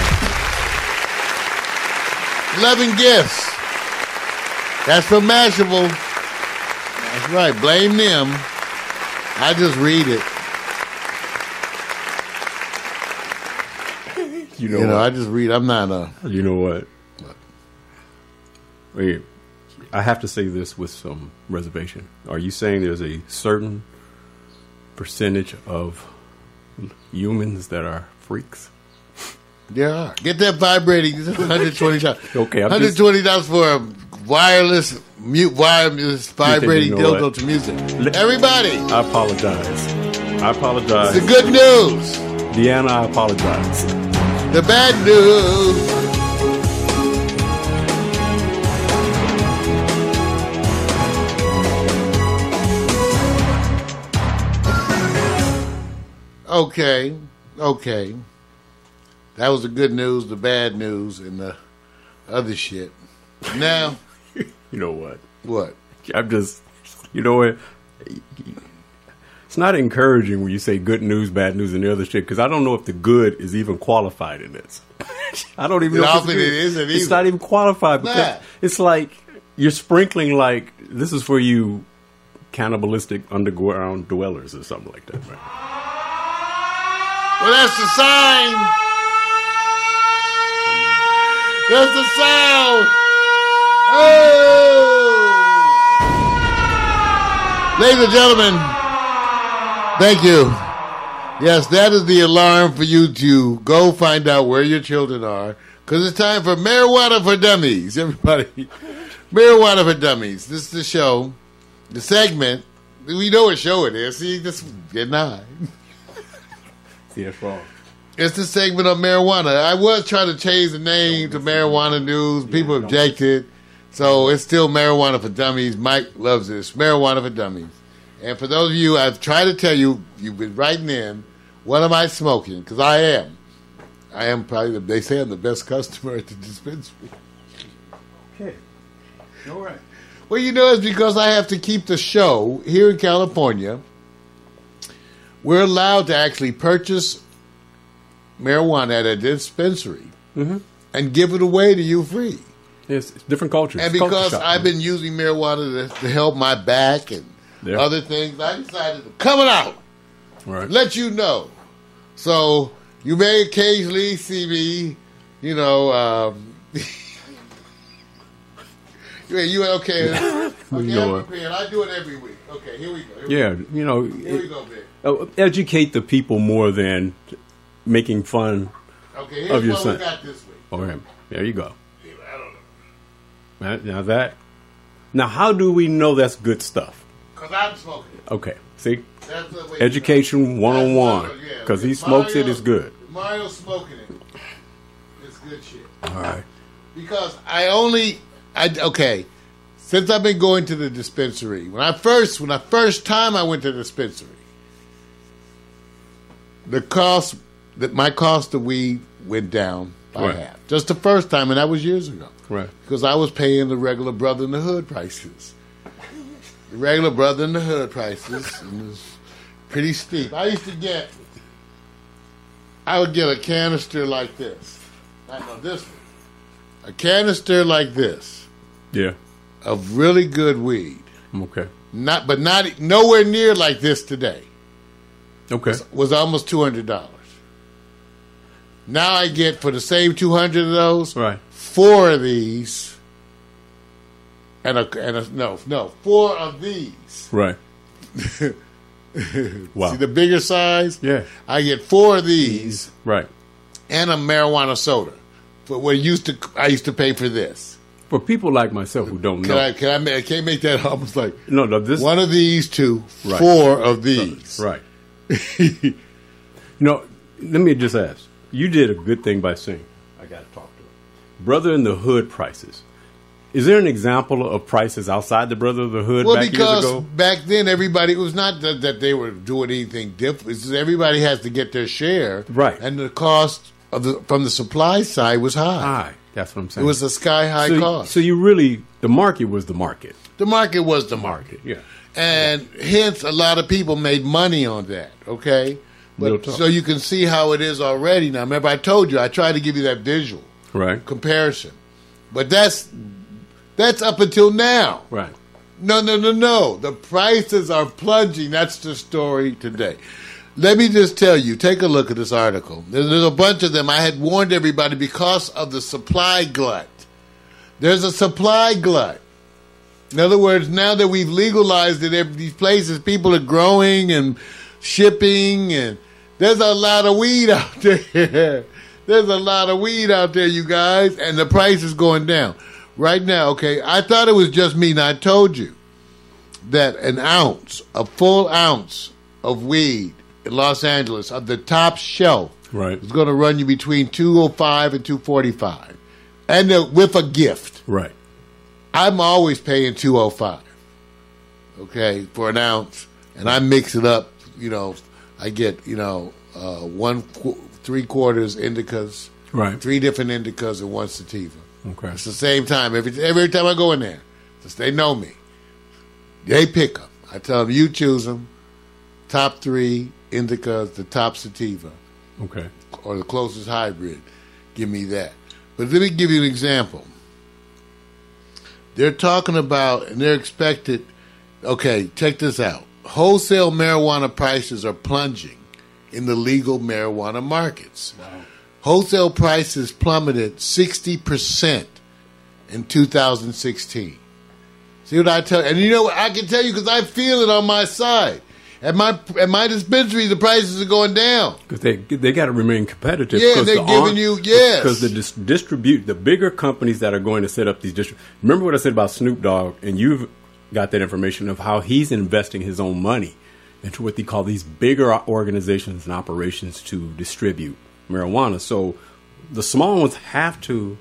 11 gifts. That's from Mashable. That's right. Blame them. I just read it. You know. You know, I just read. I'm not a. You know what? Wait. I have to say this with some reservation. Are you saying there's a certain percentage of humans that are freaks? Yeah. Get that vibrating. $120. Okay, I'm $120 for a wireless, mute, wireless vibrating You know dildo what? to music. Everybody, I apologize. I apologize. the good news. Deanna, I apologize. The bad news. Okay, okay. That was the good news, the bad news, and the other shit. Now, You know what? what? I'm just, you know what? It's not encouraging when you say good news, bad news, and the other shit because I don't know if the good is even qualified in this. I don't even I know. don't it's think it isn't It's not even qualified because Nah. it's like you're sprinkling like this is for you cannibalistic underground dwellers or something like that. Right? Well, that's the sign. That's the sound. Oh! Ladies and gentlemen, thank you. Yes, that is the alarm for you to go find out where your children are because it's time for Marijuana for Dummies. Everybody, Marijuana for Dummies. This is the show, the segment. We know what show it is. See, just getting high. See, that's wrong. It's the segment on marijuana. I was trying to change the name to Marijuana News. People objected. So it's still Marijuana for Dummies. Mike loves this. Marijuana for Dummies. And for those of you, I've tried to tell you, you've been writing in, what am I smoking? Because I am. I am probably, the, they say I'm the best customer at the dispensary. Okay. All right. Well, you know, it's because I have to keep the show here in California. We're allowed to actually purchase marijuana at a dispensary mm-hmm. and give it away to you free. Yes, it's different cultures. And It's culture because I've been using marijuana to, to help my back and Yeah. other things, I decided to come it out, right. let you know. So you may occasionally see me, you know. Um, you you okay? Okay, I'm prepared. I do it every week. Okay, here we go. Here we Yeah, you know, go. Here we go, uh, educate the people more than making fun Okay, here's Of your what son. we got this week. of him. There you go. I don't know. Now, now that. Now, how do we know that's good stuff? Because I'm smoking it. Okay, see, That's the way education one on one. That's Mario, yeah. Because he smokes it, it's good. Mario's smoking it. It's good shit. All right. because I only I okay since I've been going to the dispensary. When I first when I first time I went to the dispensary, the cost that my cost of weed went down by Right. half. Just the first time, and that was years ago. Right. Because I was paying the regular brother in the hood prices. The regular brother in the hood prices and it was pretty steep. I used to get I would get a canister like this. I know this one. A canister like this Yeah. of really good weed. Okay. Not but not nowhere near like this today. Okay. Was almost two hundred dollars. Now I get for the same two hundred of those, Right. four of these, and a and a no no four of these. Right. wow. See the bigger size? Yeah. I get four of these Right. and a marijuana soda. For what used to I used to pay for this. For people like myself who don't Can know, I can I, make, I can't make that almost like no, no, this one of these two, Right. four of these. right. you know, let me just ask. You did a good thing by saying, "I got to talk to him." Brother in the hood prices. Is there an example of prices outside the brother of the hood Well, back because back then everybody it was not that, that they were doing anything different. It's everybody has to get their share, Right. And the cost of the from the supply side was high. High. That's what I'm saying. It was a sky high so, cost. so you really the market was the market. the market was the market. Yeah. and hence a lot of people made money on that. Okay, but so you can see how it is already. Now, remember, I told you I tried to give you that visual Right. comparison, but that's that's up until now. Right. No, no, no, no. The prices are plunging. That's the story today. Let me just tell you, take a look at this article. There's, there's a bunch of them. I had warned everybody because of the supply glut. There's a supply glut. In other words, now that we've legalized it, every these places, people are growing and shipping, and there's a lot of weed out there. there's a lot of weed out there, you guys, and the price is going down. Right now, okay, I thought it was just me, and I told you that an ounce, a full ounce of weed in Los Angeles, of the top shelf, Right. is going to run you between 205 and 245 and with a gift. Right. I'm always paying 205. Okay, for an ounce, and I mix it up. You know, I get you know uh, one qu- three quarters indicas, Right. three different indicas and one sativa. Okay. It's the same time every every time I go in there. Just they know me. They pick them. I tell them you choose them. Top three indicas, the top sativa Okay. or the closest hybrid. Give me that. But let me give you an example. They're talking about, and they're expected. Okay, check this out. Wholesale marijuana prices are plunging in the legal marijuana markets. Wholesale prices plummeted 60% in 2016. See what I tell you? And you know what? I can tell you because I feel it on my side. At my at my dispensary, the prices are going down. Because they they got to remain competitive. Yeah, they're the giving you- yes. because the dis- distribute the bigger companies that are going to set up these distri- Remember what I said about Snoop Dogg, and you've got that information of how he's investing his own money into what they call these bigger organizations and operations to distribute marijuana. So the small ones have to.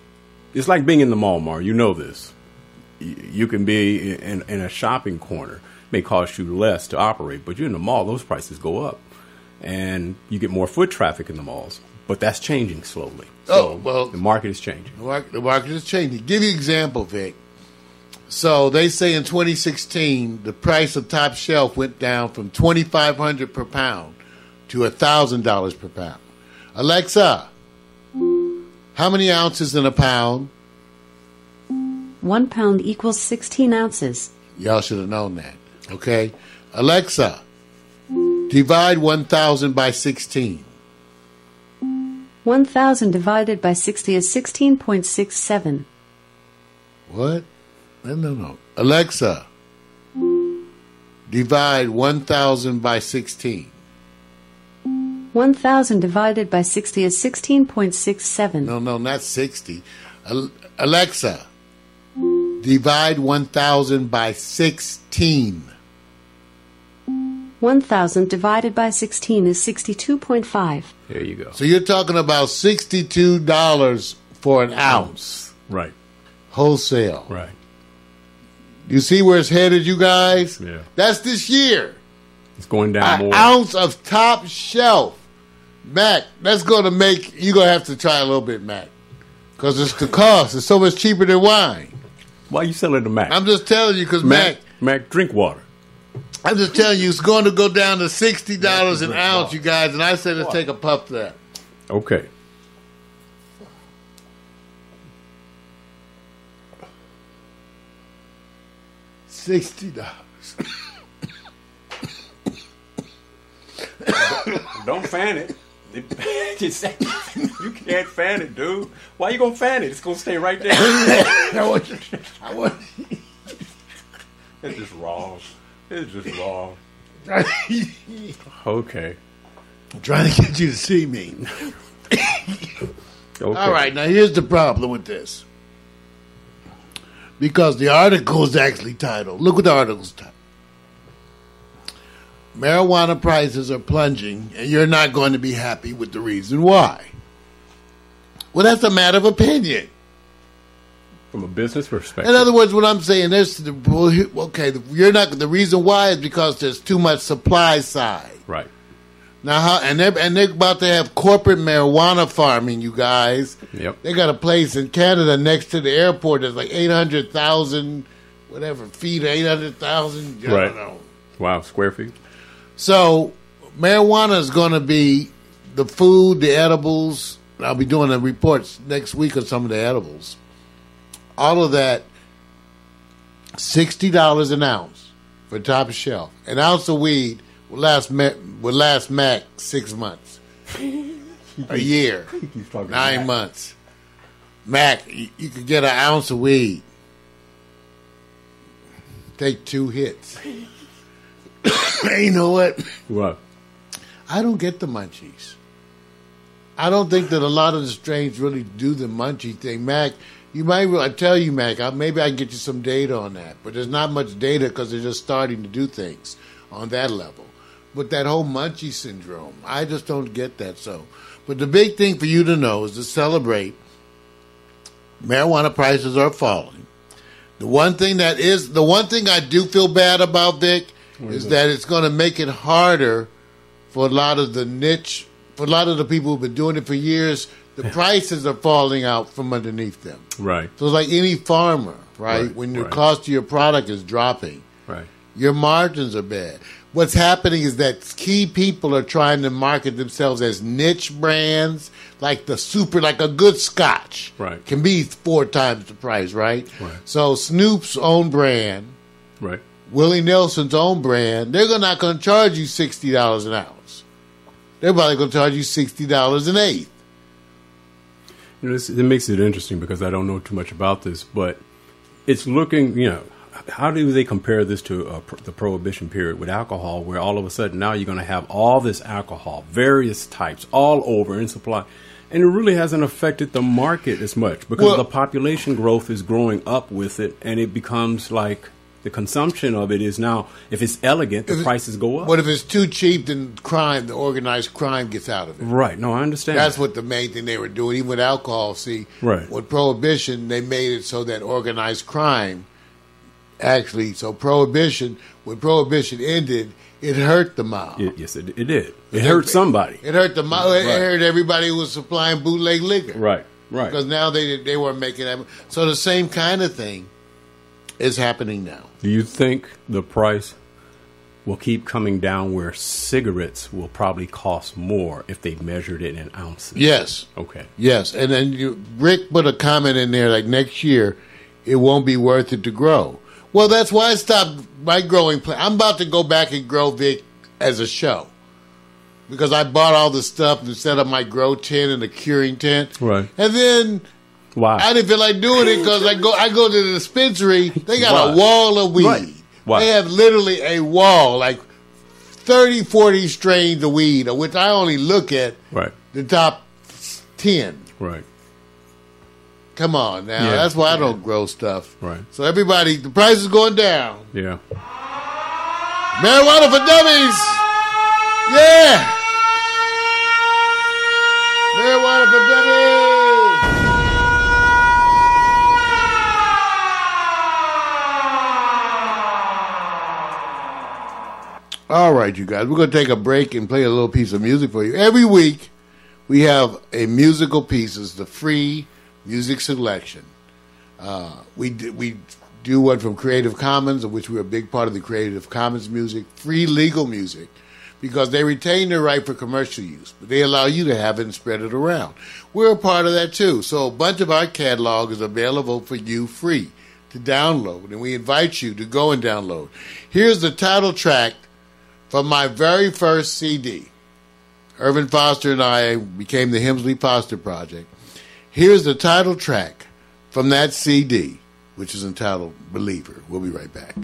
It's like being in the mall, Mar. You know this. You, can be in, in a shopping corner. May cost you less to operate, but you're in the mall. Those prices go up and you get more foot traffic in the malls. But that's changing slowly. Oh, well- the market is changing. The market, the market is changing. Give you an example, Vic. So they say in 2016 the price of top shelf went down from 2,500 per pound to thousand dollars per pound. Alexa, how many ounces in a pound? One pound equals 16 ounces. Y'all should have known that. Okay, Alexa, divide 1,000 by 16. 1,000 divided by 60 is 16.67. What? No, no, no. Alexa, divide 1,000 by 16. 1,000 divided by 60 is 16.67. No, no, not 60. Alexa, divide 1,000 by 16. 1,000 divided by 16 is 62.5. There you go. So you're talking about $62 for an ounce. Right. wholesale. Right. You see where it's headed, you guys? Yeah. That's this year. It's going down An more. ounce of top shelf. Mac, that's going to make, you're going to have to try a little bit, Mac. Because it's the cost. It's so much cheaper than wine. Why are you selling the Mac? I'm just telling you because, Mac, Mac, Mac, drink water. I'm just telling you, it's going to go down to $60 an ounce, you guys. And I said, let's take a puff to that. Okay. $60. Don't fan it. you can't fan it, dude. Why you gonna fan it? It's gonna stay right there. I want you, I want it's just wrong. It's just wrong. Okay. I'm trying to get you to see me. Okay. All right, now here's the problem with this. Because the article is actually titled, look what the article's titled. Marijuana prices are plunging, and you're not going to be happy with the reason why. Well, that's a matter of opinion. From a business perspective. In other words, what I'm saying is, the, okay, you're not. The reason why is because there's too much supply side. right. Now, how, and they're and they're about to have corporate marijuana farming. You guys, Yep. they got a place in Canada next to the airport that's like eight hundred thousand, whatever feet, eight hundred thousand. Right. know. Wow. Square feet. So, marijuana is going to be the food, the edibles. I'll be doing the reports next week on some of the edibles. All of that, sixty dollars an ounce for top shelf. An ounce of weed will last Ma- will last Mac six months, a year, nine Mac. months. Mac, you, you could get an ounce of weed. Take two hits. you know what? What? I don't get the munchies. I don't think that a lot of the strains really do the munchie thing. Mac, you might, I tell you, Mac, I, maybe I can get you some data on that, but there's not much data because they're just starting to do things on that level. But that whole munchie syndrome, I just don't get that. So, but the big thing for you to know is to celebrate marijuana prices are falling. The one thing that is, the one thing I do feel bad about, Vic, is that it's going to make it harder for a lot of the niche, for a lot of the people who've been doing it for years. The prices are falling out from underneath them. Right. So it's like any farmer, right? Right, when your right. cost of your product is dropping, Right. your margins are bad. What's happening is that key people are trying to market themselves as niche brands, like the super, like a good scotch, Right. Can be four times the price, right? Right. So Snoop's own brand, Right. Willie Nelson's own brand, they're not going to charge you sixty dollars an ounce. They're probably going to charge you sixty dollars an eighth. You know, it makes it interesting because I don't know too much about this, but it's looking, you know, how do they compare this to uh, the prohibition period with alcohol, where all of a sudden now you're going to have all this alcohol, various types, all over in supply, and it really hasn't affected the market as much because Well- the population growth is growing up with it, and it becomes like the consumption of it is now. If it's elegant, the If prices go up. But if it's too cheap, then crime, the organized crime gets out of it. right? No, I understand. That's what the main thing they were doing. Even with alcohol, see, Right. with prohibition, they made it so that organized crime actually. So prohibition, when prohibition ended, it hurt the mob. It- yes, it, it did. It hurt somebody. It hurt the mob. It hurt everybody who was supplying bootleg liquor. Right. Right. Because now they they weren't making that. So the same kind of thing is happening now. Do you think the price will keep coming down where cigarettes will probably cost more if they measured it in ounces? Yes. Okay. Yes, and then you, Rick put a comment in there like next year, it won't be worth it to grow. Well, that's why I stopped my growing plan. I'm about to go back and grow Vic as a show because I bought all the stuff and set up my grow tent and the curing tent. Right. And then Why? I didn't feel like doing it because I go I go to the dispensary. They got Why? a wall of weed. Right. Why? They have literally a wall like 30, 40 strains of weed, of which I only look at right. the top ten. Right. Come on now. Yeah. That's why I don't grow stuff. Right. So everybody, the price is going down. Yeah. Marijuana for dummies. Yeah. Marijuana for dummies. All right, you guys, we're going to take a break and play a little piece of music for you. Every week, we have a musical piece. It's the free music selection. Uh, we d- we do one from Creative Commons, of which we're a big part of the Creative Commons music, free legal music, because they retain their right for commercial use, but they allow you to have it and spread it around. We're a part of that too. So a bunch of our catalog is available for you free to download, and we invite you to go and download. Here's the title track from my very first CD. Irvin Foster and I became the Hemsley Foster Project. Here's the title track from that CD, which is entitled Believer. We'll be right back.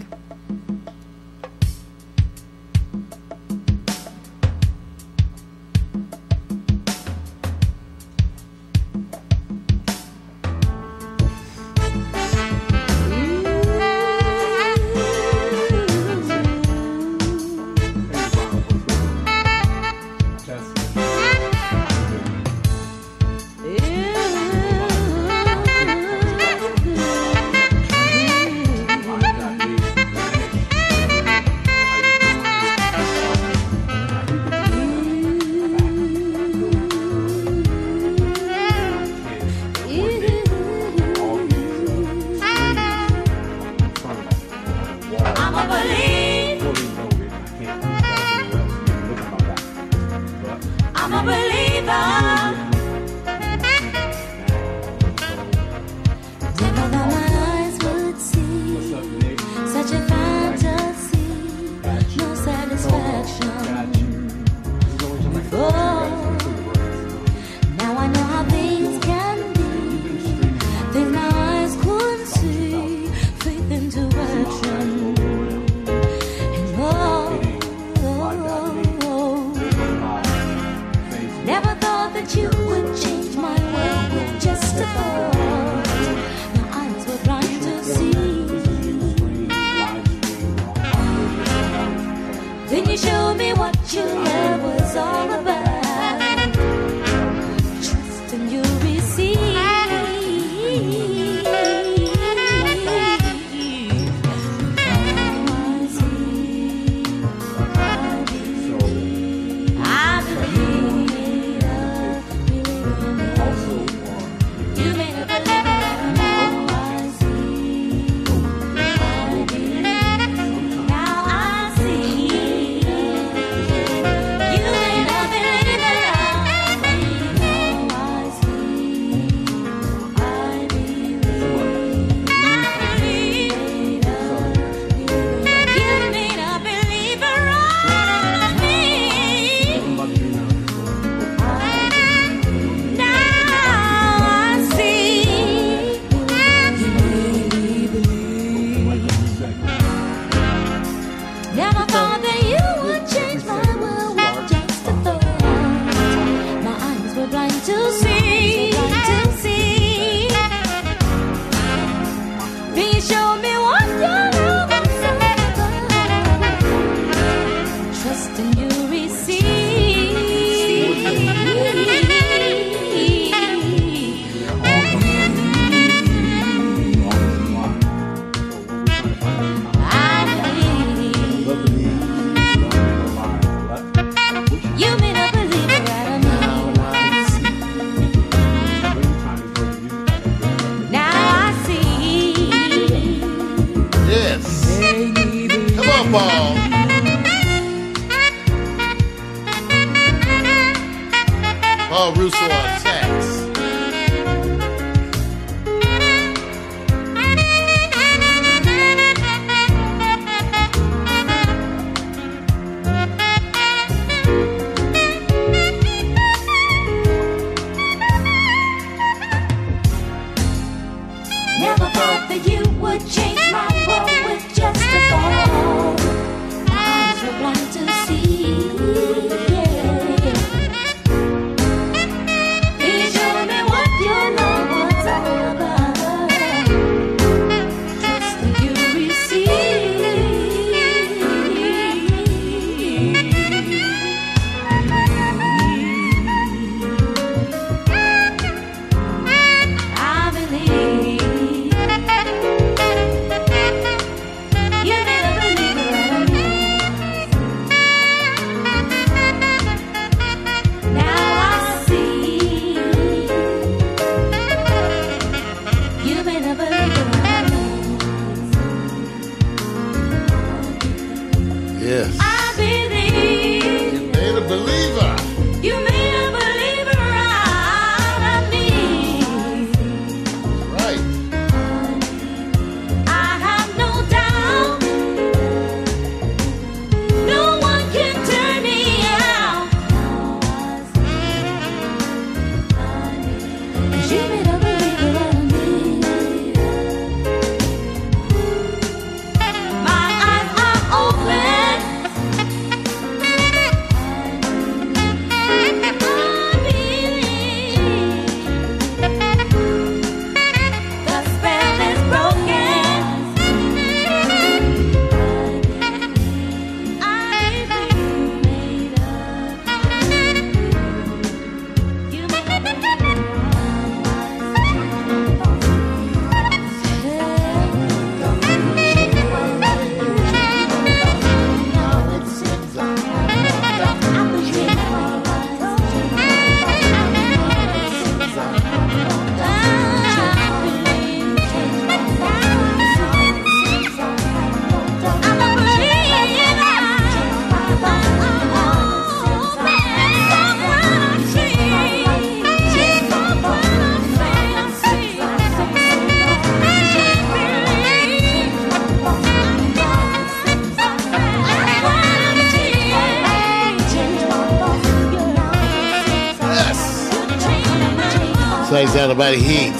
Out about the heat.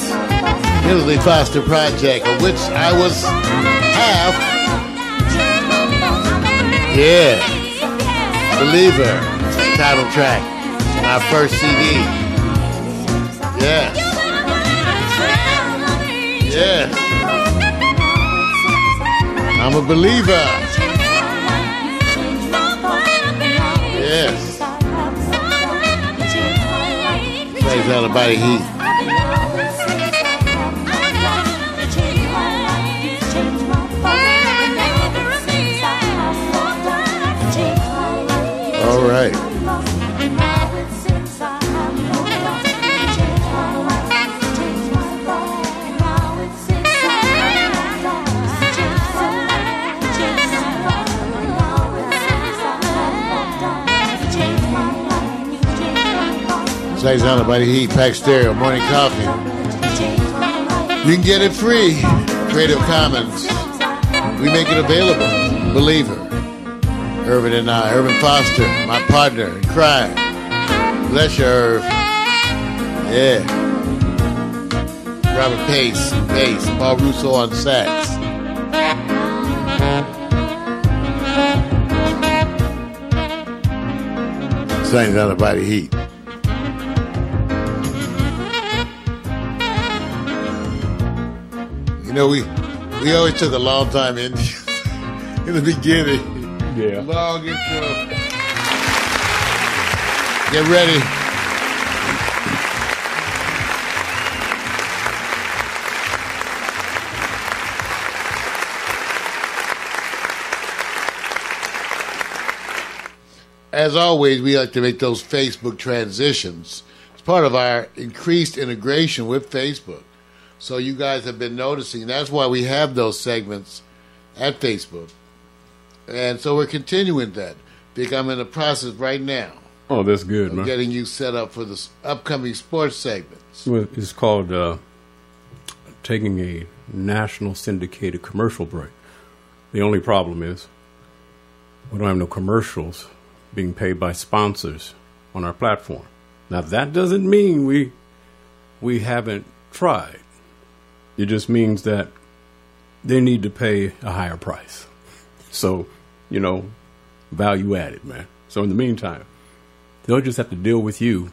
Hillary Foster Project, of which I was half. Yeah. Believer. Title track. My first CD. Yes. Yes. I'm a believer. Yes. About the heat. All right. Slice out about the heat. Pax Stereo. Morning coffee. You can get it free. Creative Commons. We make it available. Believer. Irvin and I, Irvin Foster, my partner in crime. Bless you, Irv. Yeah. Robert Pace, bass. Paul Russo on sax. Out about the heat. You know, we we always took a long time in in the beginning. Yeah. Long intro. Get ready. As always, we like to make those Facebook transitions. It's part of our increased integration with Facebook. So you guys have been noticing. That's why we have those segments at Facebook. And so we're continuing that. Think I'm in the process right now Oh, that's good, of man. getting you set up for the upcoming sports segments. Well, It's called uh, taking a national syndicated commercial break. The only problem is we don't have no commercials being paid by sponsors on our platform. Now that doesn't mean we we haven't tried. It just means that they need to pay a higher price. So, you know, value added, man. So in the meantime, they'll just have to deal with you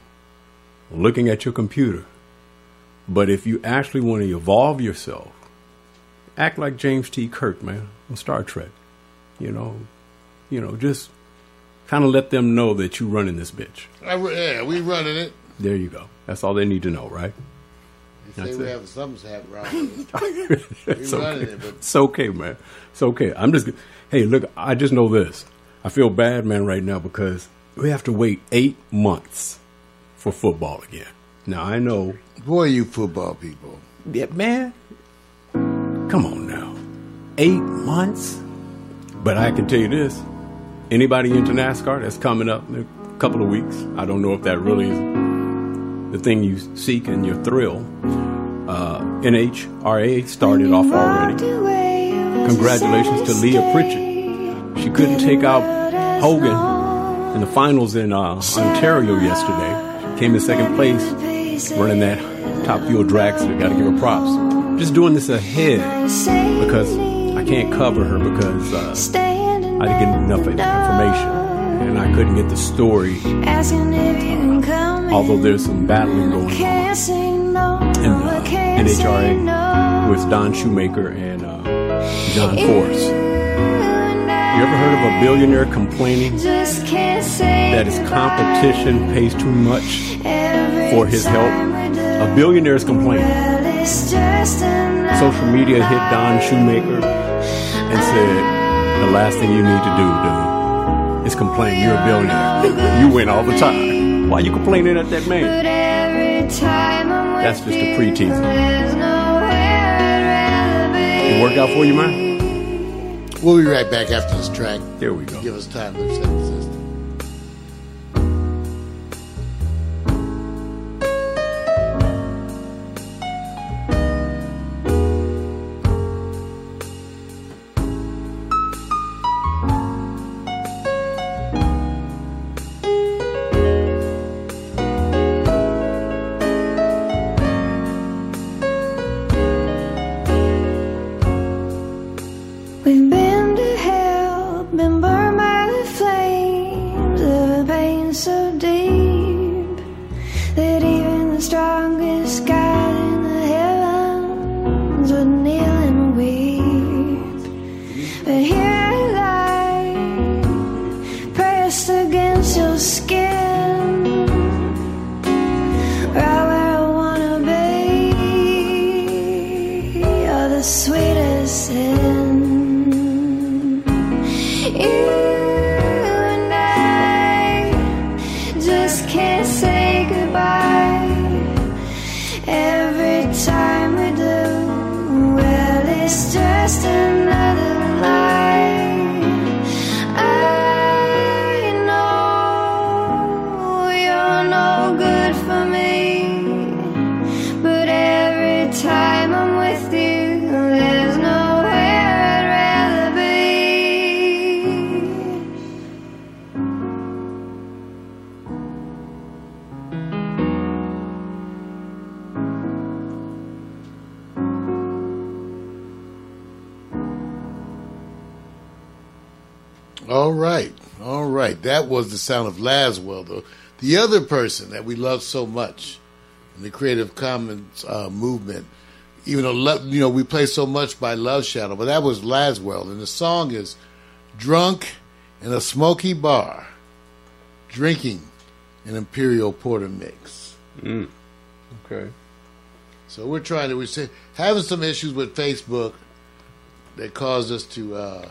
looking at your computer. But if you actually want to evolve yourself, act like James T. Kirk, man, on Star Trek. You know, you know, just kind of let them know that you're running this bitch. I, yeah, we running it. There you go. That's all they need to know, right? They say That's we it. have something's wrong. with it's running okay. it, but- It's okay, man. It's okay. I'm just. Hey, look. I just know this. I feel bad, man, right now because we have to wait eight months for football again. Now I know Boy, you football people. Yeah, man. Come on now. Eight months? But I can tell you this anybody into NASCAR that's coming up in a couple of weeks. I don't know if that really is the thing you seek and your thrill. Uh, NHRA started off already. Congratulations to Leah Pritchett. She couldn't take out Hogan in the finals in uh, Ontario yesterday. She came in second place running that top fuel dragster. Got to give her props. Just doing this ahead because I can't cover her because uh, I didn't get enough information and I couldn't get the story. Although there's some battling going on in uh, NHRA with Don Schumacher and uh, John Force. You ever heard of a billionaire complaining that his competition pays too much for his help? A billionaire is complaining. Social media hit Don Schumacher and said, The last thing you need to do, dude, is complain. You're a billionaire. You win all the time. Why are you complaining at that man? That's just a pre teaser. It work out for you, man? We'll be right back after this track. There we go. Give us time was the sound of Laswell, though. The other person that we love so much in the Creative Commons uh, movement, even though you know we play so much by Love Shadow, but that was Laswell, and the song is "Drunk in a Smoky Bar, Drinking an Imperial Porter Mix." Okay. So we're trying to we're having some issues with Facebook that caused us to, uh,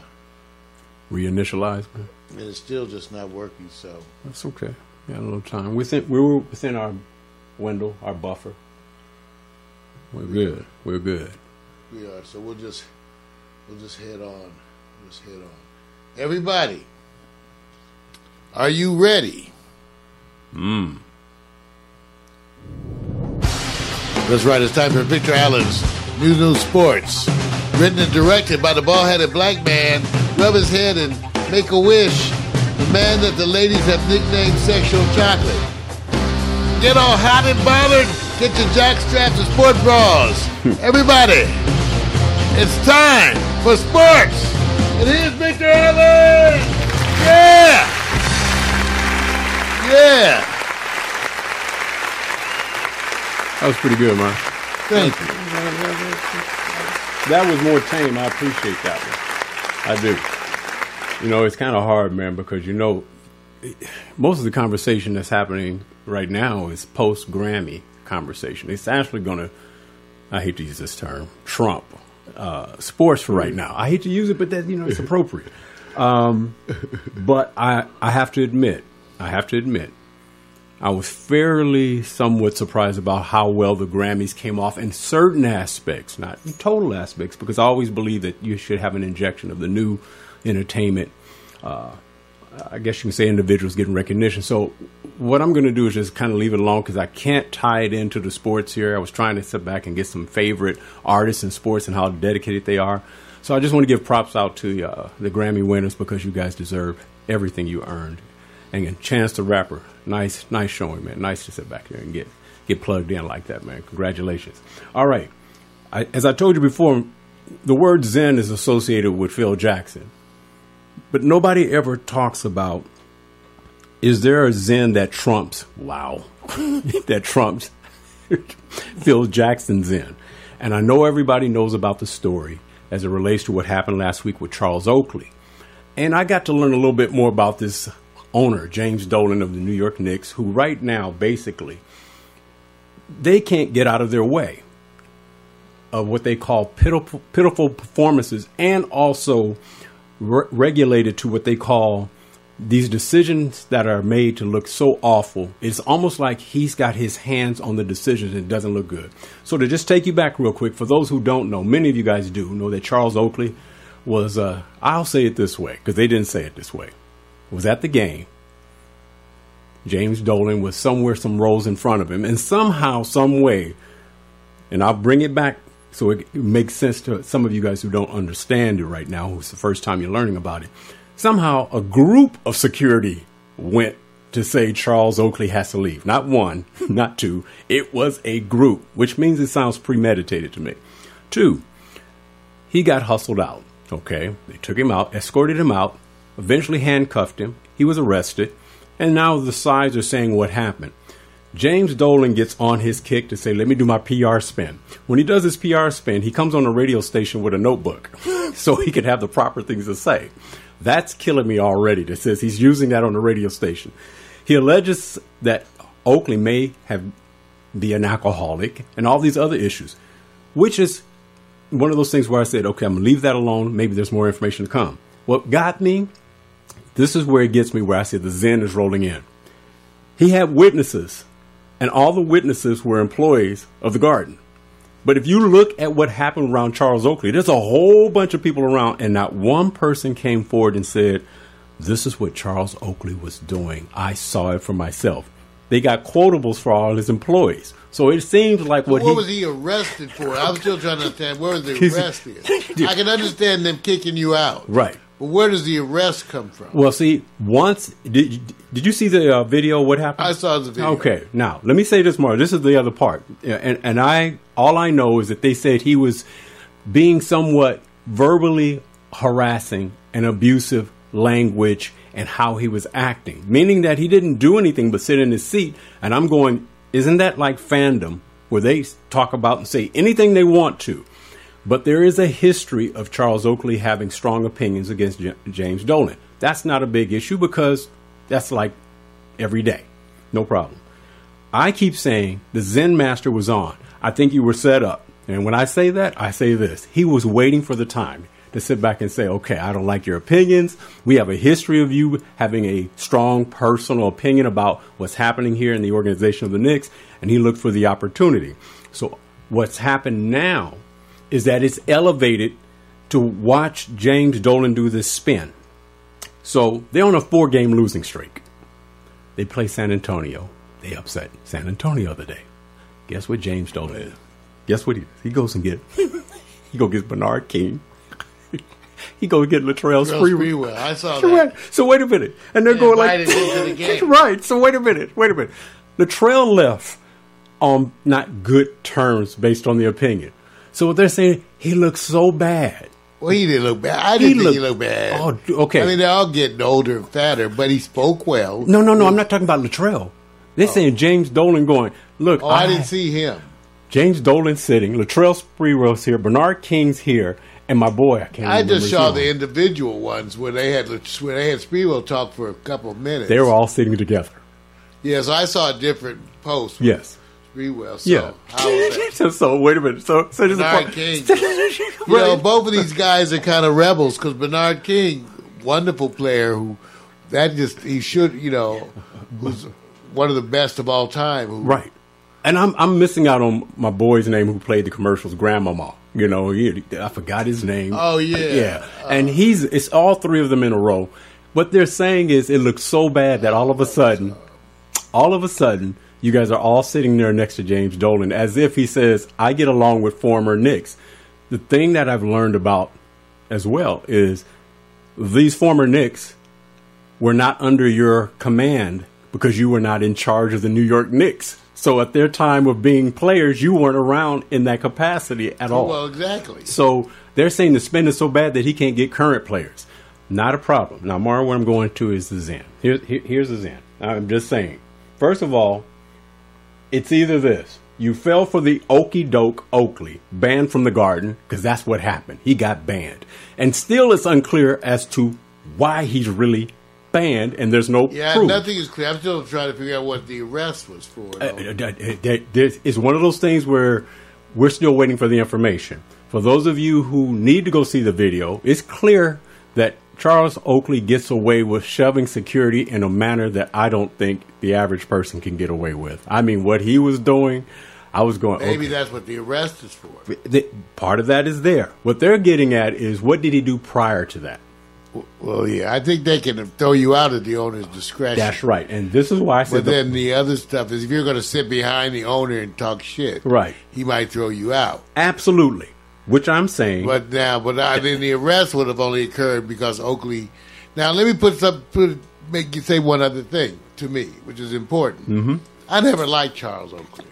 Reinitialize, man. And it's still just not working. So. That's okay. We got a little time. Within, we were within our window, our buffer. We're good. We're good. We are. So we'll just we'll just head on. Just head on. Everybody, are you ready? Hmm. That's right. It's time for Victor Allen's Nu New Sportz. Written and directed by the bald-headed black man. Rub his head and make a wish. The man that the ladies have nicknamed Sexual Chocolate. Get all hot and bothered. Get your jack straps and sport bras. Everybody, it's time for sports. And here's Victor Allen. Yeah. Yeah. That was pretty good, man. Thank you. That was more tame. I appreciate that one. I do. You know, it's kind of hard, man, because you know, most of the conversation that's happening right now is post Grammy conversation. It's actually going to, I hate to use this term, trump uh, sports for right now. I hate to use it, but that you know it's appropriate. Um, but I, I have to admit, I have to admit, I was fairly somewhat surprised about how well the Grammys came off in certain aspects, not total aspects, because I always believe that you should have an injection of the new entertainment uh, I guess you can say individuals getting recognition. So what I'm going to do is just kind of leave it alone because I can't tie it into the sports here. I was trying to sit back and get some favorite artists in sports and how dedicated they are. So I just want to give props out to uh, the Grammy winners because you guys deserve everything you earned. And Chance the Rapper, nice, nice showing, man. Nice to sit back here and get get plugged in like that, man. Congratulations. All right, I, as I told you before, the word Zen is associated with Phil Jackson, but nobody ever talks about is there a Zen that trumps, wow, that trumps Phil Jackson's Zen? And I know everybody knows about the story as it relates to what happened last week with Charles Oakley. And I got to learn a little bit more about this owner, James Dolan of the New York Knicks, who right now basically they can't get out of their way of what they call pitiful, pitiful performances and also re- regulated to what they call these decisions that are made to look so awful. It's almost like he's got his hands on the decisions and it doesn't look good. So to just take you back real quick, for those who don't know, many of you guys do know that Charles Oakley was, uh, I'll say it this way, because they didn't say it this way, was at the game. James Dolan was somewhere some rows in front of him, and somehow, some way, and I'll bring it back so it makes sense to some of you guys who don't understand it right now, who's the first time you're learning about it. Somehow, a group of security went to say Charles Oakley has to leave. Not one, not two. It was a group, which means it sounds premeditated to me. Two, he got hustled out. Okay, they took him out, escorted him out, eventually handcuffed him. He was arrested, and now the sides are saying what happened. James Dolan gets on his kick to say, Let me do my PR spin. When he does his PR spin, he comes on a radio station with a notebook so he could have the proper things to say. That's killing me already. That says he's using that on the radio station. He alleges that Oakley may have be an alcoholic and all these other issues, which is one of those things where I said, okay, I'm gonna leave that alone. Maybe there's more information to come. What got me, this is where it gets me where I said the Zen is rolling in. He had witnesses, and all the witnesses were employees of the garden. But if you look at what happened around Charles Oakley, there's a whole bunch of people around, and not one person came forward and said, This is what Charles Oakley was doing. I saw it for myself. They got quotables for all his employees. So it seems like what, What, he was he arrested for? I'm still trying to understand where was the arrest is. I can understand them kicking you out, Right. But where does the arrest come from? Well, see, once did did you see the uh, video? What happened? I saw the video. Okay, now let me say this more. This is the other part, and and I all I know is that they said he was being somewhat verbally harassing and abusive language and how he was acting, meaning that he didn't do anything but sit in his seat. And I'm going, isn't that like fandom where they talk about and say anything they want to? But there is a history of Charles Oakley having strong opinions against J- James Dolan. That's not a big issue because that's like every day. No problem. I keep saying the Zen Master was on. I think you were set up. And when I say that, I say this. He was waiting for the time to sit back and say, okay, I don't like your opinions. We have a history of you having a strong personal opinion about what's happening here in the organization of the Knicks. And he looked for the opportunity. So what's happened now is that it's elevated to watch James Dolan do this spin. So they're on a four game losing streak. They play San Antonio. They upset San Antonio the day. Guess what James Dolan is? Guess what he does? He goes and get he go get Bernard King. he go get Latrell Real Sprewell. Sprewell. I saw Right. that. So wait a minute. And they're They going like invited him to the. Right. So wait a minute. Wait a minute. Latrell left on not good terms based on the opinion. So what they're saying, he looks so bad. Well, he didn't look bad. I didn't think he looked- looked bad. Oh, okay. I mean, they're all getting older and fatter, but he spoke well. No, no, no. I'm not talking about Latrell. They're saying oh. James Dolan going, look, Oh, I didn't see him. James Dolan sitting, Latrell Sprewell's here, Bernard King's here, and my boy, I can't I just saw the individual ones where they had where they had Sprewell talk for a couple of minutes. They were all sitting together. Yes, I saw a different post. with Yes. Sprewell. So Yeah. how was that? so, wait a minute. So, so a Bernard. King. You know, both of these guys are kind of rebels because Bernard King, wonderful player who that just he should you know who's one of the best of all time. Who, Right. And I'm I'm missing out on my boy's name who played the commercials, Grandmama. You know, he, I forgot his name. Oh, yeah. yeah. and he's it's all three of them in a row. what they're saying is it looks so bad that all of a sudden, all of a sudden, you guys are all sitting there next to James Dolan as if he says, I get along with former Knicks. The thing that I've learned about as well is these former Knicks were not under your command because you were not in charge of the New York Knicks. So at their time of being players, you weren't around in that capacity at all. Well, exactly. So they're saying the spin is so bad that he can't get current players. Not a problem. Now, Mario, what I'm going to is the Zen. Here, here, here's the Zen. I'm just saying. First of all, it's either this. You fell for the okey doke Oakley, banned from the garden, because that's what happened. He got banned. And still it's unclear as to why he's really banned, and there's no Yeah, proof. nothing is clear. I'm still trying to figure out what the arrest was for. Uh, uh, It's one of those things where we're still waiting for the information. For those of you who need to go see the video, it's clear that Charles Oakley gets away with shoving security in a manner that I don't think the average person can get away with. I mean, what he was doing, I was going. Maybe okay. that's what the arrest is for. The- part of that is there. What they're getting at is what did he do prior to that? Well, yeah, I think they can throw you out at the owner's discretion. That's right, and this is why I said But the- then the other stuff is if you're going to sit behind the owner and talk shit, Right. He might throw you out. absolutely, which I'm saying. But now, but I, then the arrest would have only occurred because Oakley. Now let me put some put make you say one other thing to me, which is important. Mm-hmm. I never liked Charles Oakley.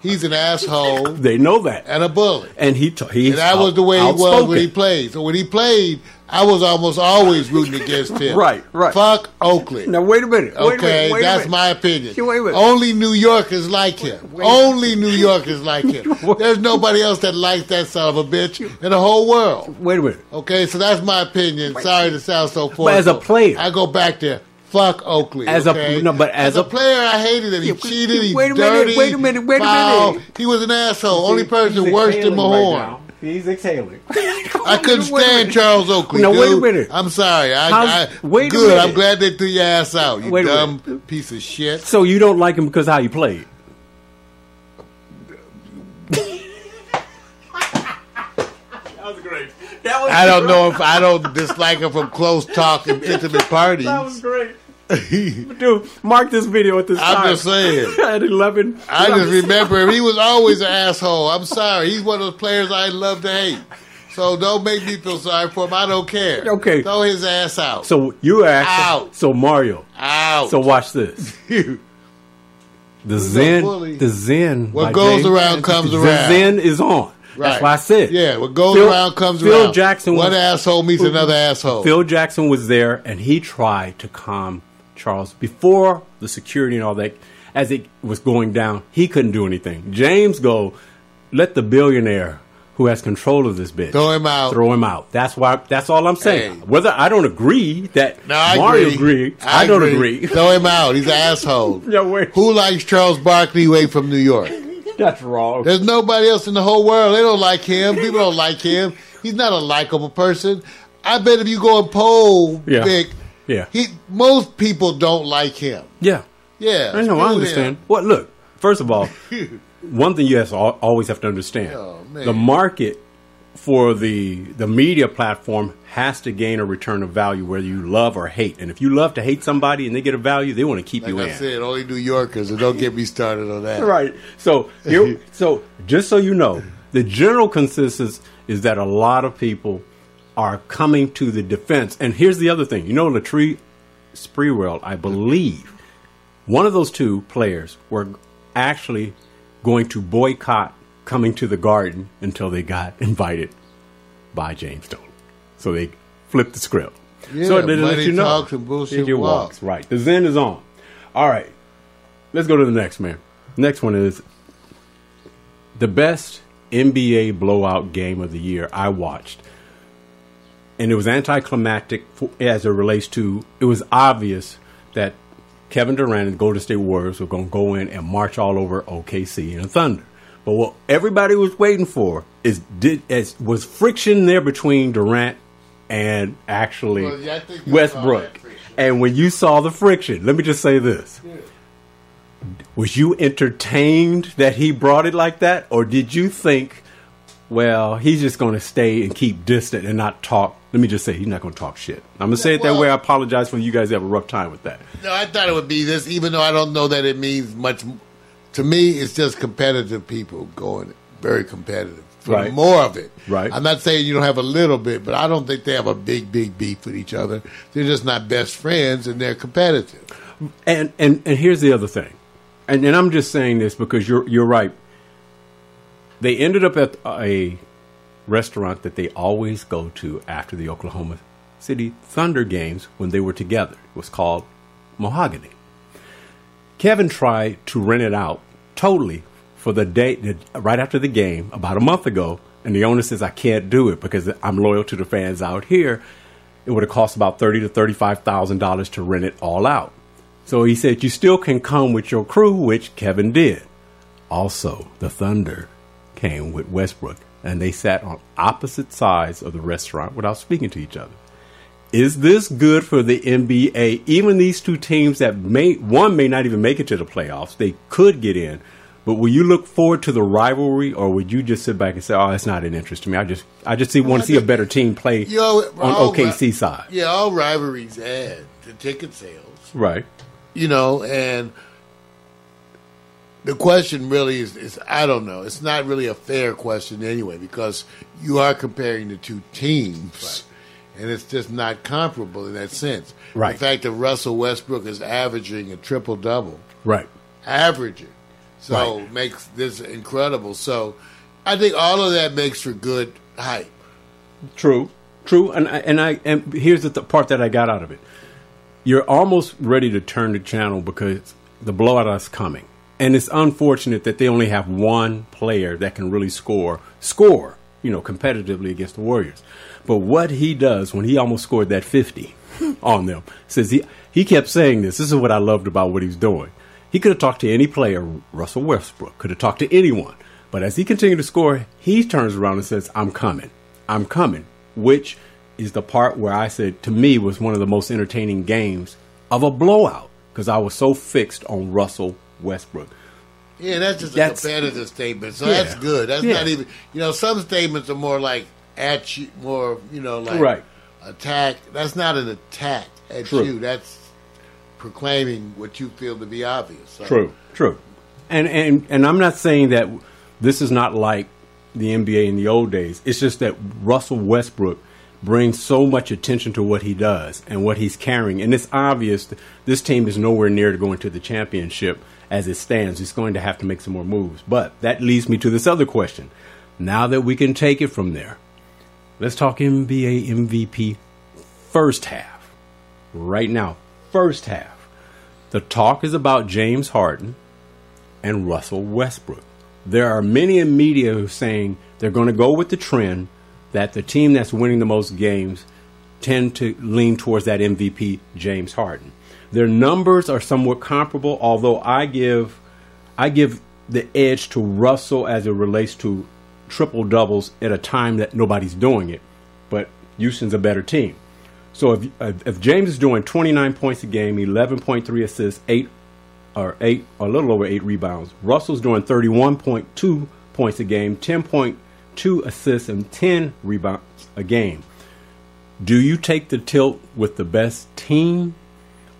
He's an asshole they know that, and a bully. and he t- he's And that was the way he was when he played. So when he played, I was almost always rooting against him. Right, right. Fuck Oakley. Now wait a minute. Wait a Okay, minute, wait a that's minute. my opinion. Yeah, wait a minute. Only New Yorkers like him. Wait. Only New Yorkers like him. There's nobody else that likes that son of a bitch in the whole world. Wait a minute. Okay, so that's my opinion. Sorry to sound so forceful. as a player- I go back there. Fuck Oakley. As a- no, but as a, a- player, I hated him. He cheated. He's wait a minute, dirty. wait a minute, wait a foul. minute. He was an asshole. Only person worse than right Mahorn. now. He's exhaling. I couldn't stand Charles Oakley. Now, wait a minute. I'm sorry. I, I, wait a good. minute. I'm glad they threw your ass out. You Wait dumb piece of shit. So you don't like him because how he played? I don't know if I don't dislike him from close talk and intimate parties. That was great. Dude, mark this video at this I'm time. just saying. at 11. I just remember him. He was always an asshole. I'm sorry. He's one of those players I love to hate. So don't make me feel sorry for him. I don't care. Okay. Throw his ass out. So you asked. Out. So Mario. out. So watch this. The Zen, the Zen. What goes James- around comes around. the. Zen is on. That's why I said. yeah, what goes Phil- around comes Phil around. Jackson One was- asshole meets another asshole. Phil Jackson was there, and he tried to calm Charles before the security and all that. As it was going down, he couldn't do anything. James go, let the billionaire who has control of this bitch Throw him out. Throw him out. That's why. That's all I'm saying. Hey. Whether I don't agree that No, I Mario agree. agrees, I, don't agree. Throw him out. He's an asshole. Yeah, wait. Who likes Charles Barkley away from New York? That's wrong. There's nobody else in the whole world. They don't like him. People don't like him. He's not a likable person. I bet if you go and poll Yeah. Vic, Yeah. he most people don't like him. Yeah. Yeah, I know. screw I him. understand. What? Look. First of all, one thing you have to always have to understand: Oh, man. the market for the the media platform has to gain a return of value, whether you love or hate. And if you love to hate somebody and they get a value, they want to keep Like you I in. said, only New Yorkers, and don't get me started on that. Right. So, here, so just so you know, the general consensus is that a lot of people are coming to the defense. And here's the other thing: you know, Latrell Sprewell, I believe, one of those two players were actually going to boycott coming to the Garden until they got invited by James Dolan. So they flipped the script. Yeah, so they let you know. talks and bullshit Figure walks. Right. The Zen is on. All right. Let's go to the next man. Next one is the best NBA blowout game of the year I watched. And it was anticlimactic for, as it relates to, it was obvious that Kevin Durant and Golden State Warriors were going to go in and march all over OKC and Thunder. But what everybody was waiting for is did is, was friction there between Durant and actually Well, yeah, I think you saw Westbrook. And when you saw the friction, let me just say this. Was you entertained that he brought it like that? Or did you think well, he's just going to stay and keep distant and not talk. Let me just say, he's not going to talk shit. I'm going to say it that way. I apologize for you guys have a rough time with that. No, I thought it would be this, even though I don't know that it means much. To me, it's just competitive people going very competitive. For Right. more of it. Right. I'm not saying you don't have a little bit, but I don't think they have a big, big beef with each other. They're just not best friends, and they're competitive. And and and here's the other thing, and and I'm just saying this because you're you're right. They ended up at a restaurant that they always go to after the Oklahoma City Thunder games when they were together. It was called Mahogany. Kevin tried to rent it out totally for the day right after the game about a month ago, and the owner says I can't do it because I'm loyal to the fans out here. It would have cost about thirty to thirty-five thousand dollars to rent it all out. So he said you still can come with your crew, which Kevin did. Also, the Thunder came with Westbrook, and they sat on opposite sides of the restaurant without speaking to each other. Is this good for the NBA? Even these two teams that may one may not even make it to the playoffs, they could get in. But will you look forward to the rivalry, or would you just sit back and say, "Oh, it's not an interest to me"? I just, I just see, want to see a better team play You know, on OKC side, Yeah, all rivalries add to ticket sales. right? you know, and the question really is, is I don't know. It's not really a fair question anyway because you are comparing the two teams, and it's just not comparable in that sense. Right. The fact that Russell Westbrook is averaging a triple double, Right. averaging, so Right. makes this incredible. So I think all of that makes for good hype. True, true, and I, and I and here's the th- part that I got out of it. You're almost ready to turn the channel because the blowout is coming, and it's unfortunate that they only have one player that can really score score, you know, competitively against the Warriors. But what he does when he almost scored that 50 on them says he he kept saying this. This is what I loved about what he's doing. He could have talked to any player, Russell Westbrook could have talked to anyone, but as he continued to score, he turns around and says, "I'm coming." I'm coming, which is the part where I said to me was one of the most entertaining games of a blowout because I was so fixed on Russell Westbrook. Yeah, that's just That's- a competitive statement. So Yeah. that's good. That's Yeah. not even you know, some statements are more like at you more, you know, like Right. attack. That's not an attack at True. you. That's proclaiming what you feel to be obvious. So, True, true. And and and I'm not saying that this is not like the NBA in the old days. It's just that Russell Westbrook brings so much attention to what he does and what he's carrying, and it's obvious that this team is nowhere near to going to the championship as it stands. It's going to have to make some more moves. But that leads me to this other question. Now that we can take it from there, let's talk NBA MVP first half. Right now, first half. The talk is about James Harden and Russell Westbrook. There are many in media who are saying they're going to go with the trend that the team that's winning the most games tend to lean towards that MVP, James Harden. Their numbers are somewhat comparable, although I give I give the edge to Russell as it relates to triple doubles at a time that nobody's doing it. But Houston's a better team. So if if James is doing 29 points a game, 11.3 assists, eight or eight, or a little over eight rebounds. Russell's doing 31.2 points a game, 10.2 assists, and 10 rebounds a game. Do you take the tilt with the best team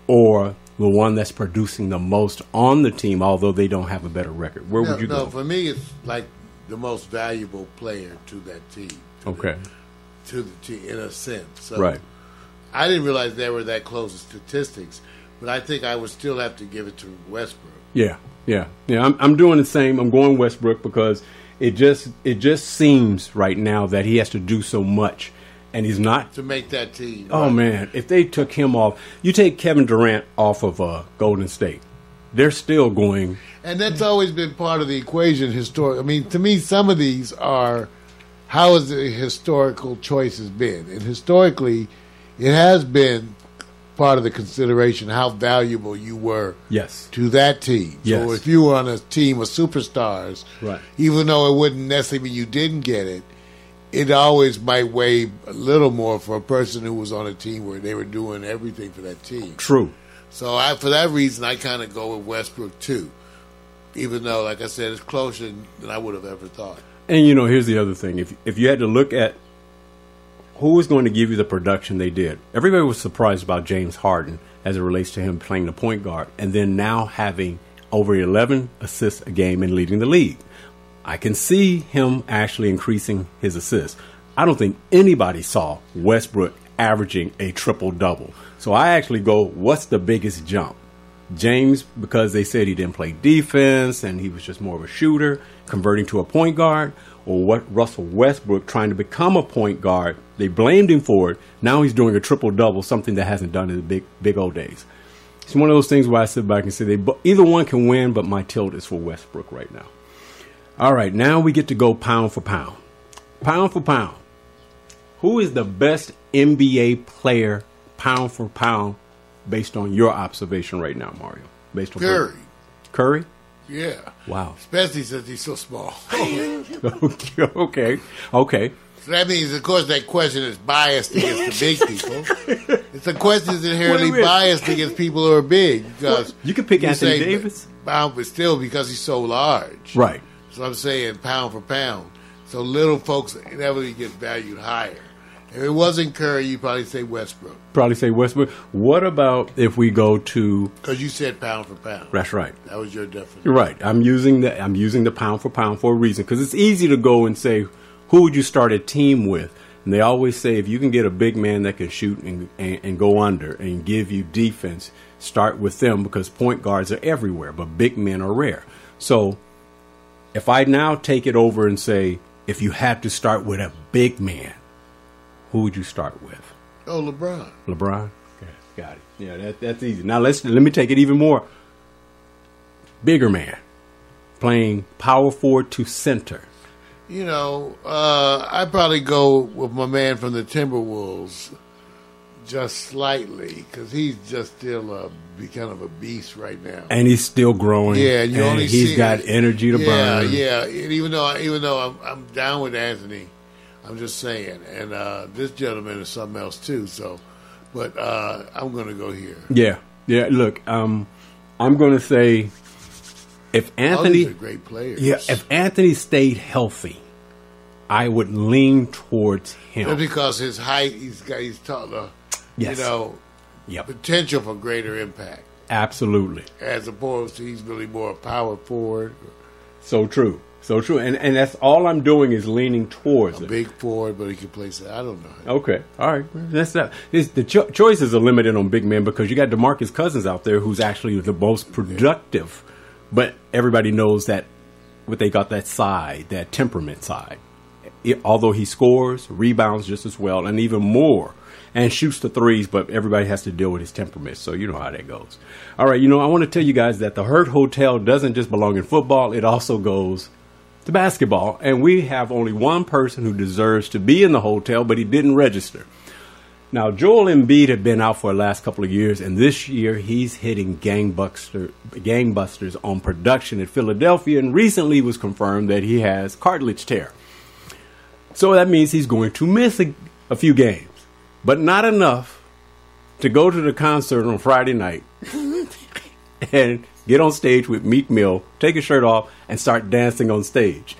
or the one that's producing the most on the team, although they don't have a better record? Where No, would you no, go? for me, it's like the most valuable player to that team. to Okay. the- to the team in a sense. So Right. I didn't realize they were that close to statistics, but I think I would still have to give it to Westbrook. Yeah, yeah, yeah. I'm I'm doing the same. I'm going Westbrook because it just it just seems right now that he has to do so much, and he's not. to make that team. Oh Right. man, if they took him off, you take Kevin Durant off of uh, Golden State, they're still going. And that's always been part of the equation. Historic. I mean, to me, some of these are how has the historical choices been, and historically, it has been part of the consideration how valuable you were Yes. to that team. So Yes. if you were on a team of superstars, Right. even though it wouldn't necessarily mean you didn't get it, it always might weigh a little more for a person who was on a team where they were doing everything for that team. True. So I, for that reason, I kind of go with Westbrook too, even though, like I said, it's closer than I would have ever thought. And you know, here's the other thing: if if you had to look at who was going to give you the production they did, everybody was surprised about James Harden as it relates to him playing the point guard, and then now having over 11 assists a game and leading the league. I can see him actually increasing his assists. I don't think anybody saw Westbrook averaging a triple double. So I actually go, what's the biggest jump? James, because they said he didn't play defense and he was just more of a shooter, converting to a point guard, or what Russell Westbrook trying to become a point guard. They blamed him for it. Now he's doing a triple double, something that hasn't done in the big big old days. It's one of those things where I sit back and say they either one can win, but my tilt is for Westbrook right now. All right, now we get to go pound for pound. Pound for pound. Who is the best NBA player pound for pound based on your observation right now, Mario? Based on Curry. Curry? Yeah. Wow. Especially since he's so small. okay, okay, okay. So that means, of course, that question is biased against the big people. It's a question that's inherently Wait a minute. biased against people who are big because You could pick Anthony say Davis. pound, but still because he's so large. Right. So I'm saying pound for pound. So little folks inevitably get valued higher. If it wasn't Curry, you'd probably say Westbrook Probably say Westbrook. What about if we go to? because you said pound for pound. That's right. That was your definition. You're right. I'm using the I'm using the pound for pound for a reason because it's easy to go and say who would you start a team with, and they always say if you can get a big man that can shoot and, and, and go under and give you defense, start with them because point guards are everywhere, but big men are rare. So if I now take it over and say if you had to start with a big man, who would you start with? Oh, LeBron. LeBron. Okay, got it. Yeah, that, that's easy. Now let's let me take it even more. Bigger man, playing power forward to center. You know, uh, I'd probably go with my man from the Timberwolves just slightly because he's just still a be kind of a beast right now. and he's still growing. Yeah, and you only he's got energy to yeah, burn. Yeah, And even though even though I'm, I'm down with Anthony, I'm just saying, and uh, this gentleman is something else too. So, but uh, I'm going to go here. yeah, yeah. Look, um, I'm going to say if All Anthony, great players. yeah, if Anthony stayed healthy, I would lean towards him. Just because his height, he's got he's taller. Yes. You know, Yep, potential for greater impact absolutely. as opposed to he's really more power forward, So true, so true. And and that's all I'm doing is leaning towards a it. big forward, but he can play. I don't know. Okay, all right. That's not. It's, the cho- choices are limited on big men because you got Demarcus Cousins out there who's actually the most productive, but everybody knows that what they got that side, that temperament side. It- although he scores, rebounds just as well, and even more, and shoots the threes, but everybody has to deal with his temperament. So you know how that goes. All right, you know I want to tell you guys that the Hurt Hotel doesn't just belong in football; it also goes to basketball, and we have only one person who deserves to be in the hotel, but he didn't register. Now, Joel Embiid had been out for the last couple of years, and this year he's hitting gangbuster, gangbusters on production at Philadelphia, and recently was confirmed that he has cartilage tear. So that means he's going to miss a, a few games, but not enough to go to the concert on Friday night and get on stage with Meek Mill, take his shirt off, and start dancing on stage.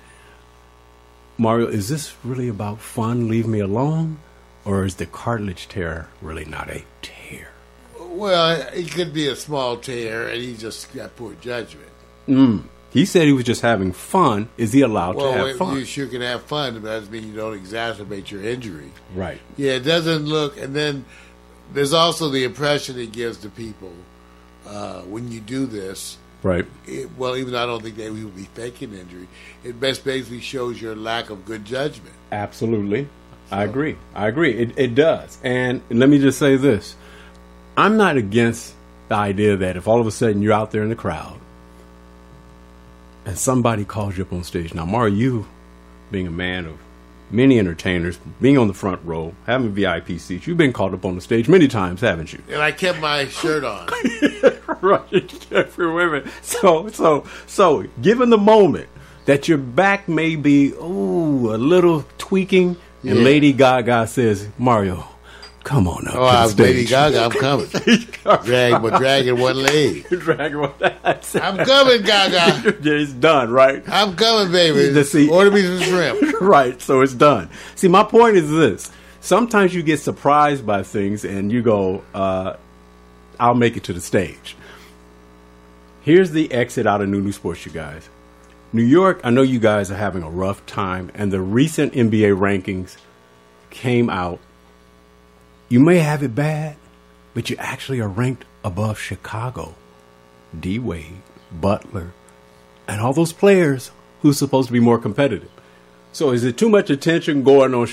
Mario, is this really about fun? Leave me alone? Or is the cartilage tear really not a tear? Well, it could be a small tear, and he just got poor judgment. Mm. He said he was just having fun. Is he allowed to have fun? you sure can have fun, but that doesn't mean you don't exacerbate your injury. right. Yeah, it doesn't look, and then there's also the impression it gives to people uh, when you do this. Right. It, well, even though I don't think they would be faking injury, it best basically shows your lack of good judgment. Absolutely. I agree. I agree. It, it does. And let me just say this I'm not against the idea that if all of a sudden you're out there in the crowd and somebody calls you up on stage. Now, Mario, you being a man of many entertainers, being on the front row, having VIP seats, you've been called up on the stage many times, haven't you? And I kept my shirt on. right every women. So so so given the moment that your back may be ooh a little tweaking and Yeah. Lady Gaga says, Mario, Come on up. Oh, I was Lady Gaga, I'm coming. Drag, but dragging one leg. With that. I'm coming, Gaga. it's done, right? I'm coming, baby. See. Order me some shrimp. right, so it's done. See, my point is this. Sometimes you get surprised by things and you go, uh, I'll make it to the stage. Here's the exit out of Nu New Sportz, you guys. New York, I know you guys are having a rough time, and the recent NBA rankings came out. You may have it bad, but you actually are ranked above Chicago, D Wade, Butler, and all those players who's supposed to be more competitive. So is it too much attention going on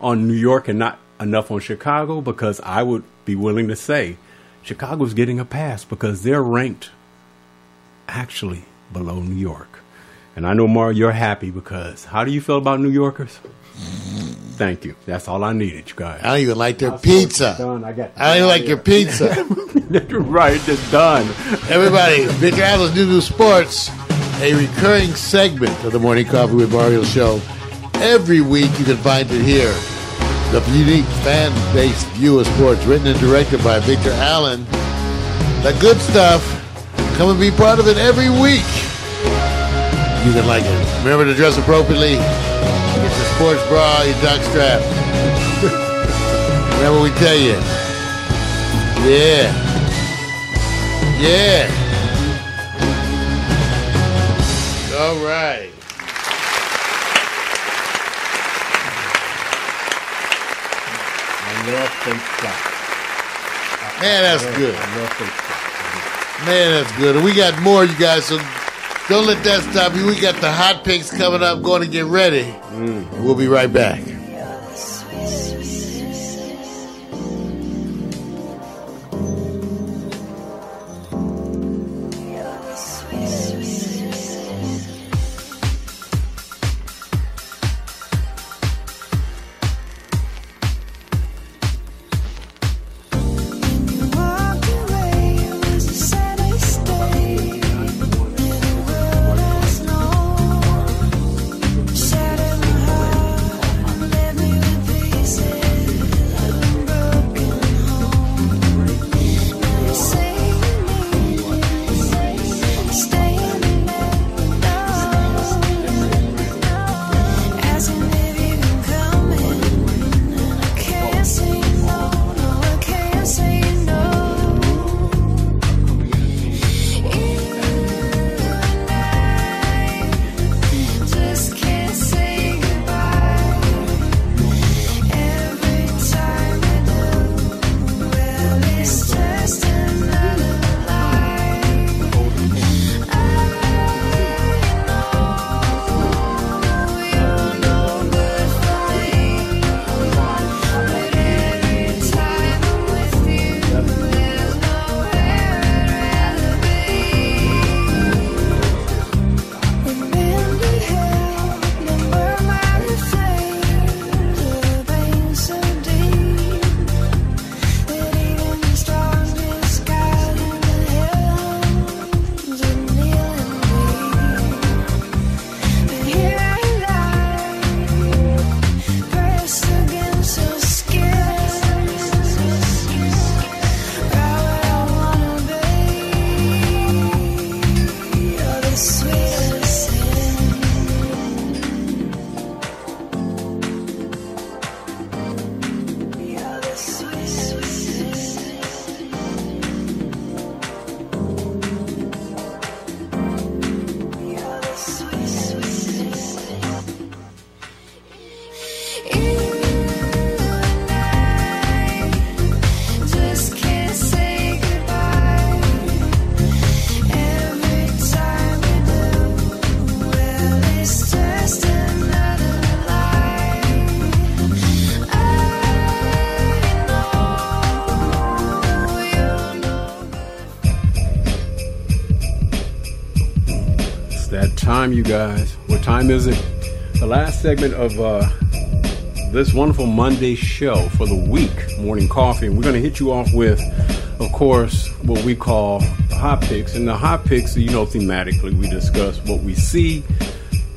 on New York and not enough on Chicago? Because I would be willing to say Chicago's getting a pass because they're ranked actually below New York. And I know, Mar, you're happy because how do you feel about New Yorkers? Thank you. That's all I needed, you guys. I don't even like their pizza. Done. I got. I don't even like your pizza. right, it's done. Everybody, Victor Allen's Nu New Sportz, a recurring segment of the Morning Coffee with Mario show. Every week you can find it here. The unique fan-based view of sports, written and directed by Victor Allen. The good stuff. Come and be part of it every week. You can like it. Remember to dress appropriately. Get your sports bra, your jock strap. Remember we tell you. Yeah. Yeah. All right. Man, that's good. Man, that's good. And we got more, you guys. So don't let that stop you. We got the HOtt PiXX coming up. Going to get ready. Mm. We'll be right back. Time, you guys. What time is it? The last segment of uh, this wonderful Monday show for the week, Morning Coffee. And we're going to hit you off with, of course, what we call the HOtt PiXX. And the HOtt PiXX, you know, thematically, we discuss what we see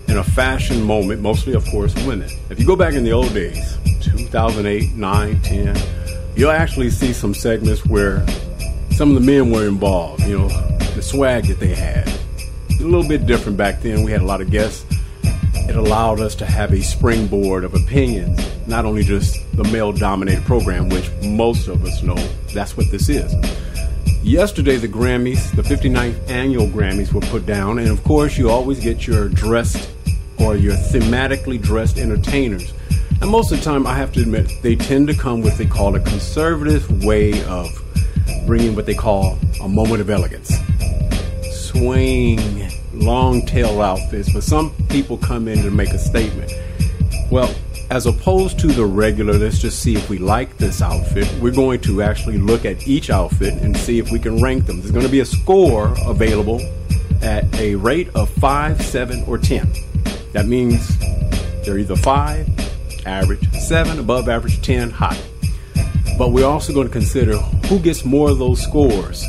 in a fashion moment, mostly, of course, women. If you go back in the old days, 2008, 9, 10, you'll actually see some segments where some of the men were involved. You know, the swag that they had. A little bit different back then. We had a lot of guests. It allowed us to have a springboard of opinions, not only just the male dominated program, which most of us know that's what this is. Yesterday, the Grammys, the 59th annual Grammys, were put down, and of course, you always get your dressed or your thematically dressed entertainers. And most of the time, I have to admit, they tend to come with what they call a conservative way of bringing what they call a moment of elegance. Swing, long tail outfits, but some people come in to make a statement. Well, as opposed to the regular, let's just see if we like this outfit, we're going to actually look at each outfit and see if we can rank them. There's going to be a score available at a rate of 5, 7, or 10. That means they're either 5, average, 7, above average, 10, high. But we're also going to consider who gets more of those scores.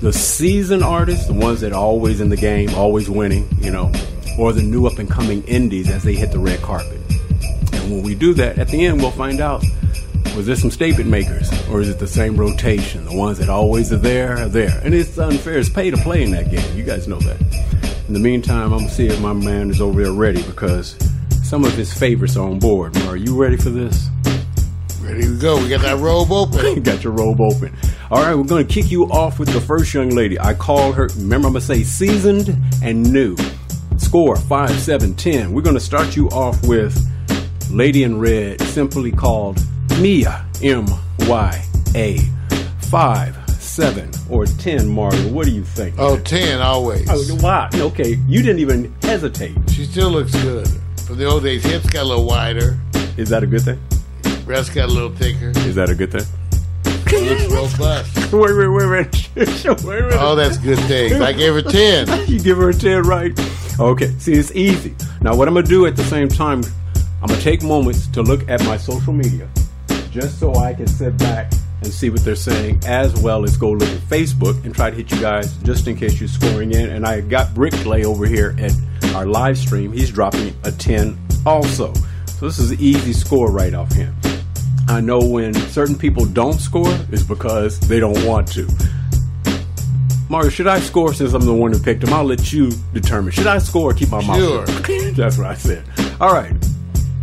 The seasoned artists, the ones that are always in the game, always winning, you know, or the new up and coming indies as they hit the red carpet. And when we do that, at the end, we'll find out was there some statement makers, or is it the same rotation? The ones that always are there are there. And it's unfair. It's pay to play in that game. You guys know that. In the meantime, I'm going to see if my man is over there ready because some of his favorites are on board. Are you ready for this? Ready to go. We got that robe open. Got your robe open. All right, we're going to kick you off with the first young lady. I call her, remember, I'm going to say seasoned and new. Score 5, 7, 10. We're going to start you off with Lady in Red, simply called Mya, M Y A. 5, 7, or 10, Mario. What do you think? Oh, 10 always. Oh, wow. Okay, you didn't even hesitate. She still looks good. From the old days, hips got a little wider, Is that a good thing? Breasts got a little thicker. Is that a good thing? It Looks robust. Wait, wait, wait, wait. wait minute. Oh, that's a good things. I gave her 10. you give her a 10, right? Okay, see, it's easy. Now, what I'm going to do at the same time, I'm going to take moments to look at my social media just so I can sit back and see what they're saying, as well as go look at Facebook and try to hit you guys just in case you're scoring in. And I got Brick Play over here at our live stream. He's dropping a 10 also. So this is an easy score right off him. I know when certain people don't score is because they don't want to. Mario, should I score since I'm the one who picked him? I'll let you determine. Should I score or keep my mouth Sure. shut? That's what I said. All right.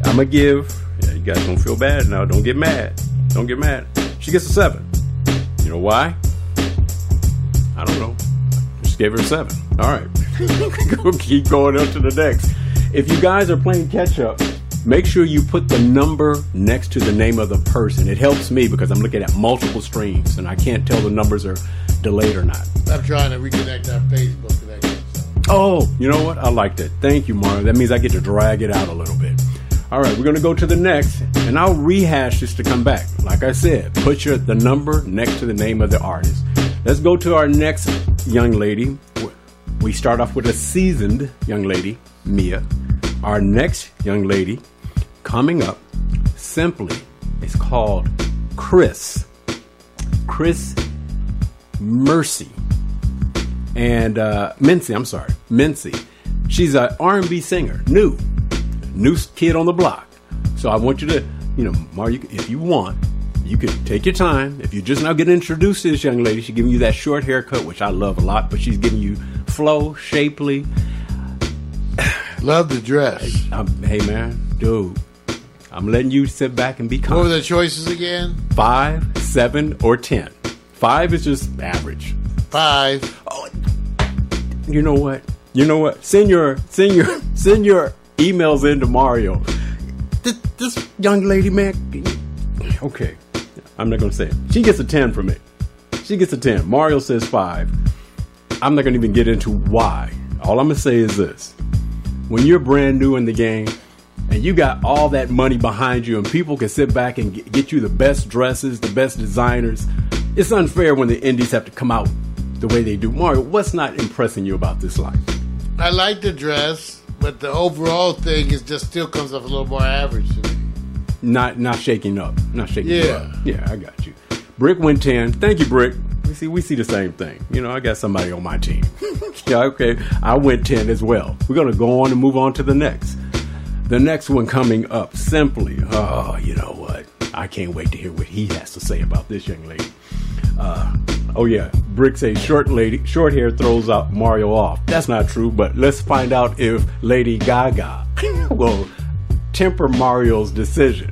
I'm going to give. Yeah, you guys don't feel bad now. Don't get mad. Don't get mad. She gets a seven. You know why? I don't know. Just gave her a seven. All right. Go keep going up to the next. If you guys are playing catch up, make sure you put the number next to the name of the person. It helps me because I'm looking at multiple streams and I can't tell the numbers are delayed or not. I'm trying to reconnect our Facebook connection. Oh, you know what? I like that. Thank you, Mario. That means I get to drag it out a little bit. All right, we're going to go to the next, and I'll rehash this to come back. Like I said, put your the number next to the name of the artist. Let's go to our next young lady. We start off with a seasoned young lady, Mya. Our next young lady coming up simply is called Chris. Chris Mercy and uh, Mincy. I'm sorry, Mincy. She's an R&B singer, new, new kid on the block. So I want you to, you know, Mar, you, if you want, you can take your time. If you're just now getting introduced to this young lady, she's giving you that short haircut, which I love a lot, but she's giving you flow, shapely. Love the dress. Um, hey man, dude, I'm letting you sit back and be What were the choices again? Five, seven, or ten. Five is just average. Five. Oh, you know what? You know what? Send your send your send your emails in to Mario. This, this young lady, man. Okay, I'm not gonna say it. She gets a ten from me. She gets a ten. Mario says five. I'm not gonna even get into why. All I'm gonna say is this: when you're brand new in the game and you got all that money behind you, and people can sit back and get, you the best dresses, the best designers, it's unfair when the indies have to come out the way they do. Mario, what's not impressing you about this life? I like the dress, but the overall thing is just still comes off a little more average to me. Not not shaking up, not shaking Yeah. up. Yeah, I got you. Brick went ten. Thank you, Brick. We see we see the same thing. You know, I got somebody on my team. yeah, okay. I went ten as well. We're gonna go on and move on to the next. The next one coming up simply. Oh, you know what? I can't wait to hear what he has to say about this young lady. Uh, oh yeah, Brick says short lady, short hair throws out Mario off. That's not true, but let's find out if Lady Gaga will temper Mario's decision.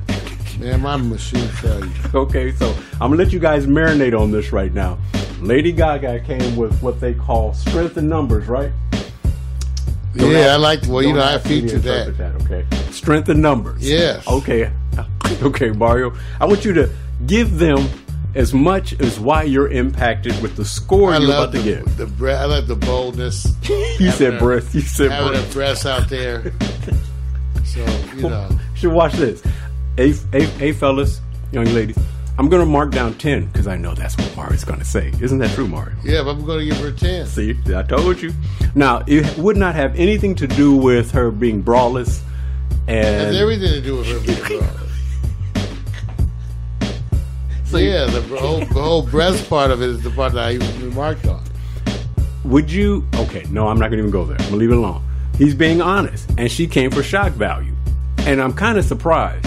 Man, my machine tell you. Okay, so I'm gonna let you guys marinate on this right now. Lady Gaga came with what they call strength in numbers, right? Don't yeah, I like. Well, you know, I ask me to featured that. interpret Okay, strength in numbers. Yes. Okay. Okay, Mario. I want you to give them as much as why you're impacted with the score I you're love about to the, give. the bre- I love the boldness. You said a- breath. You said having breath. a breast out there. So you know, should watch this. Hey, hey, hey, fellas, young ladies. I'm gonna mark down ten because I know that's what Mario's gonna say. Isn't that true, Mario? yeah, but I'm to give her a ten. See, I told you. Now, it would not have anything to do with her being braless It has everything to do with her being braless. So yeah, the whole, the whole breast part of it is the part that I even remarked on. would you? Okay, no, I'm not gonna even go there. I'm gonna leave it alone. He's being honest, and she came for shock value, and I'm kind of surprised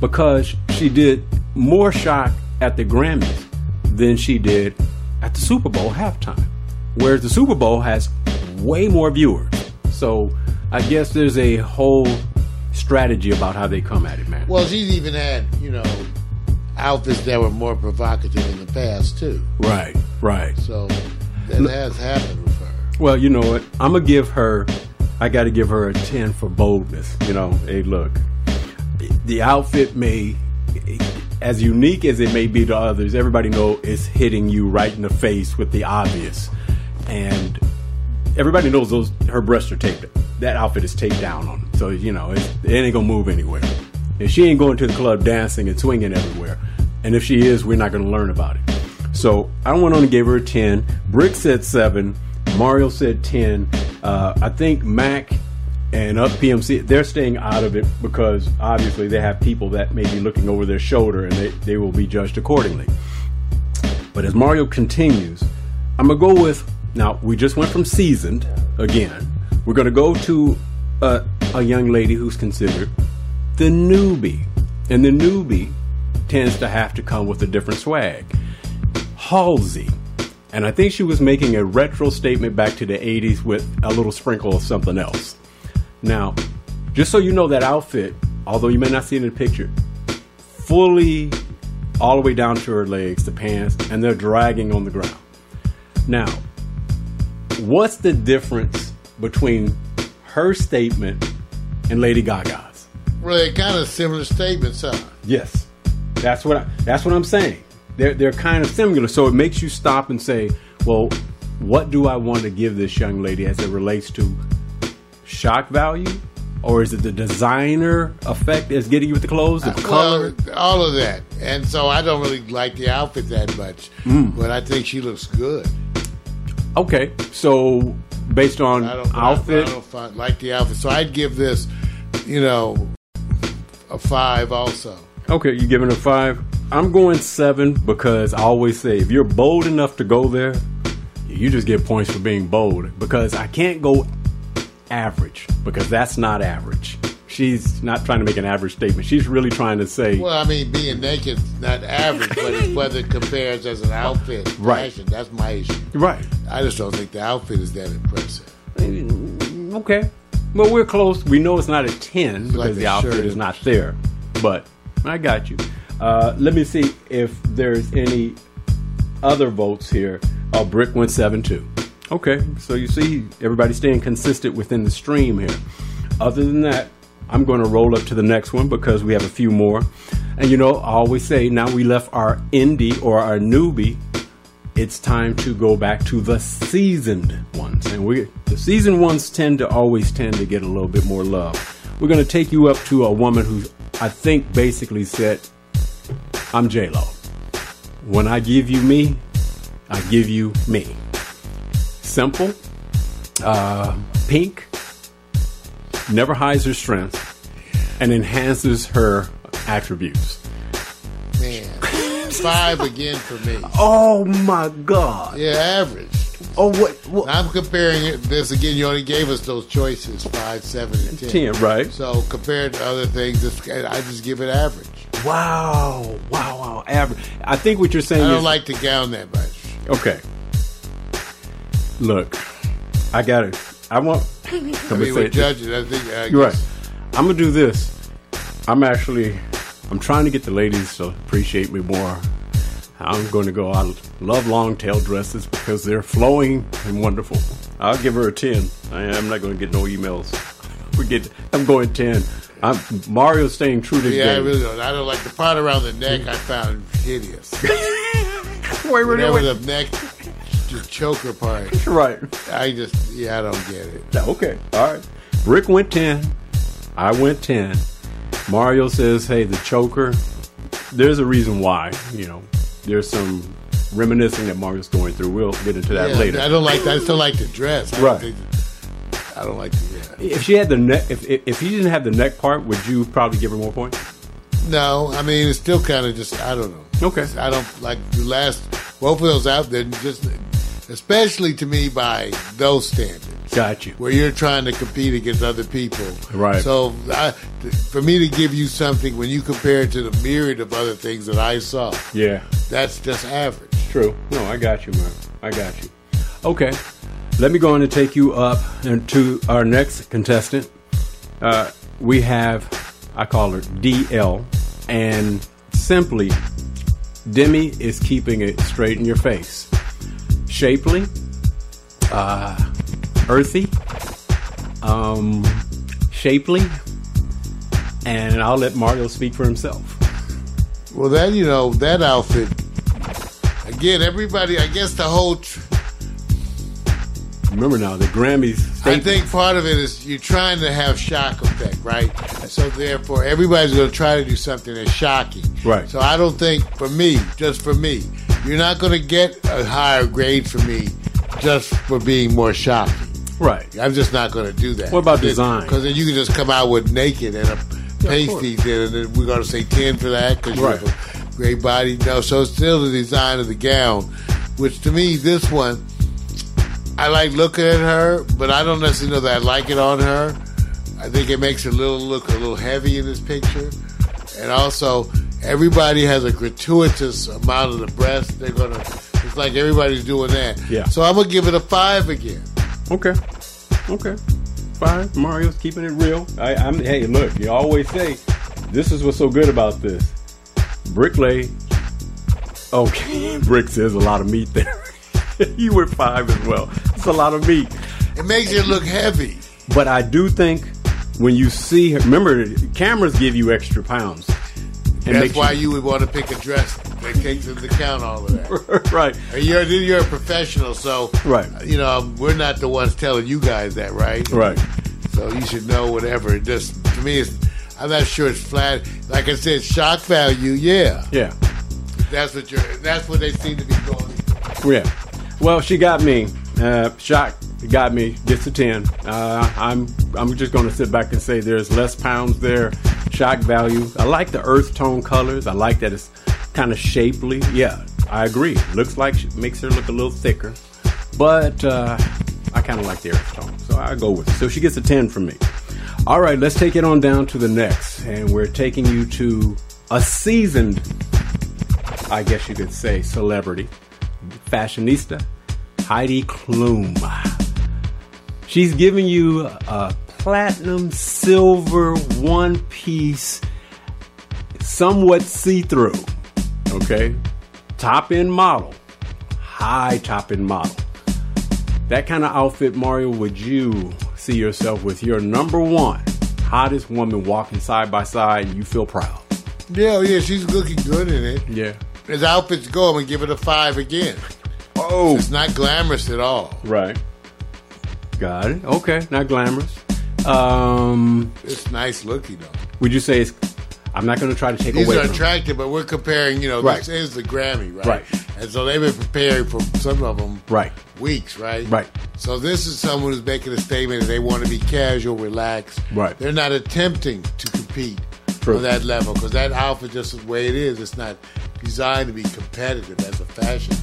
because she did more shock at the Grammys than she did at the Super Bowl halftime, whereas the Super Bowl has way more viewers. So I guess there's a whole strategy about how they come at it, man. Well, she's even had you know outfits that were more provocative in the past too. Right, right. So that has happened with her. Well, you know what? I'm gonna give her. I got to give her a ten for boldness. You know, hey, look, the outfit may, as unique as it may be to others, everybody know it's hitting you right in the face with the obvious, and everybody knows those her breasts are taped. That outfit is taped down on, so you know it's, it ain't gonna move anywhere. And she ain't going to the club dancing and swinging everywhere. And if she is, we're not gonna learn about it. So I went on and gave her a 10. Brick said 7. Mario said 10. Uh, I think Mac and Up PMC, they're staying out of it because obviously they have people that may be looking over their shoulder and they, they will be judged accordingly. But as Mario continues, I'm going to go with now, we just went from seasoned again. We're going to go to a, a young lady who's considered the newbie. And the newbie tends to have to come with a different swag. Halsey. And I think she was making a retro statement back to the 80s with a little sprinkle of something else. Now, just so you know, that outfit, although you may not see it in the picture, fully all the way down to her legs, the pants, and they're dragging on the ground. Now, what's the difference between her statement and Lady Gaga's? Well, they're kind of similar statements, huh? Yes, that's what I, that's what I'm saying. They're they're kind of similar, so it makes you stop and say, well, what do I want to give this young lady as it relates to shock value, or is it the designer effect that's getting you with the clothes, the color? Well, all of that. And so I don't really like the outfit that much, Mm. but I think she looks good. Okay, so based on I don't, outfit, I, don't find, like the outfit. So I'd give this, you know, a five also. Okay, you're giving a five? I'm going seven because I always say if you're bold enough to go there, you just get points for being bold. Because I can't go average because that's not average. She's not trying to make an average statement. She's really trying to say, Well, I mean, being naked not average, but it's whether it compares as an outfit, Right. fashion. That's my issue. right, I just don't think the outfit is that impressive. okay. Well, we're close. We know it's not a 10 because like the outfit shirt. is not there. But I got you. Uh, let me see if there's any other votes here. Oh, Brick went 7 2. Okay, so you see everybody staying consistent within the stream here. Other than that, I'm going to roll up to the next one because we have a few more. And you know, I always say now we left our indie or our newbie it's time to go back to the seasoned ones. And we the seasoned ones tend to always tend to get a little bit more love. We're gonna take you up to a woman who I think basically said, I'm J Lo. When I give you me, I give you me. Simple, uh, pink, never hides her strengths, and enhances her attributes. Man, five again for me. Oh my God! Yeah, average. Oh what? what I'm comparing it, this again. You only gave us those choices: five, seven, and ten. ten, right? So compared to other things, I just give it average. Wow, wow, wow. Average. I think what you're saying I don't is like the gown that much. okay. Look, I got it. I want. I Let mean, say with it. judges, I think I You're right. I'm gonna do this. I'm actually, I'm trying to get the ladies to appreciate me more. I'm going to go. I love long tail dresses because they're flowing and wonderful. I'll give her a ten. I, I'm not going to get no emails. We get. I'm going ten. I'm Mario's staying true to the Yeah, I really don't. I don't like the part around the neck. I found hideous. Wait, wait, Whatever wait. the neck, the choker part. Right. I just, yeah, I don't get it. Okay. All right. Rick went 10. I went 10. Mario says, hey, the choker, there's a reason why. You know, there's some reminiscing that Mario's going through. We'll get into that Yeah, later. I don't like that. I still like the dress. I Right. Don't think, I don't like the. Yeah. if she had the neck, if, if if he didn't have the neck part, would you probably give her more points? No, I mean it's still kind of just. I don't know. Okay. I don't like the last both of those out there. Just, especially to me by those standards. Got you. where you're trying to compete against other people. Right. So I, for me to give you something when you compare it to the myriad of other things that I saw, Yeah. that's just average. True. No, I got you, man. I got you. Okay. Let me go on and take you up to our next contestant. Uh, we have, I call her DL, and simply, Demi is keeping it straight in your face. Shapely, uh, earthy, um, shapely, and I'll let Mario speak for himself. Well, that you know that outfit. Again, everybody. I guess the whole. Tr- Remember now, the Grammys. I think part of it is you're trying to have shock effect, right? So therefore, everybody's going to try to do something that's shocking. Right. So I don't think, for me, just for me, you're not going to get a higher grade for me just for being more shocking. right. I'm just not going to do that. What about design? Because then you can just come out with naked and a pasty, and then we're going to say 10 for that because you have a great body. No, so it's still the design of the gown, which to me, this one, I like looking at her, but I don't necessarily know that I like it on her. I think it makes her little look a little heavy in this picture. And also, everybody has a gratuitous amount of the breast. They're going to, it's like everybody's doing that. Yeah. So I'm going to give it a five again. Okay. Okay. Fine. Mario's keeping it real. I, I'm. Hey, look. You always say this is what's so good about this. Bricklay. Okay. Brick says a lot of meat there. you were five as well. A lot of meat. It makes it look heavy. But I do think when you see her, remember cameras give you extra pounds. And That's why you would want to pick a dress that takes into account all of that. right. And You're you're a professional, so Right. You know we're not the ones telling you guys that, right? Right. So you should know whatever. It just to me, it's, I'm not sure it's flat. Like I said, shock value. Yeah, Yeah. that's what you're. That's what they seem to be going. Yeah. Well, she got me. Uh, shock got me. Gets a ten. Uh, I'm I'm just going to sit back and say there's less pounds there. Shock value. I like the earth tone colors. I like that it's kind of shapely. Yeah, I agree. Looks like makes her look a little thicker, but uh, I kind of like the earth tone, so I go with it. So she gets a ten from me. All right, let's take it on down to the next, and we're taking you to a seasoned I guess you could say, celebrity, fashionista, Heidi Klum. She's giving you a platinum silver one piece, somewhat see through, okay? Top end model, high top end model. That kind of outfit, Mario, would you see yourself with your number one hottest woman walking side by side and you feel proud? Yeah, oh yeah, she's looking good in it. Yeah. As outfits go, I'm gonna give it a five again. Oh, It's not glamorous at all. Right. Got it. Okay, not glamorous. Um, It's nice looking though. would you say it's? I'm not going to try to take These away are from. attractive, but we're comparing. You know, Right. this is the Grammy, right? Right. And so they've been preparing for some of them, Right. Weeks, right? Right. So this is someone who's making a statement. and They want to be casual, relaxed. Right. They're not attempting to compete True. on that level because that outfit, just the way it is, it's not designed to be competitive as a fashion.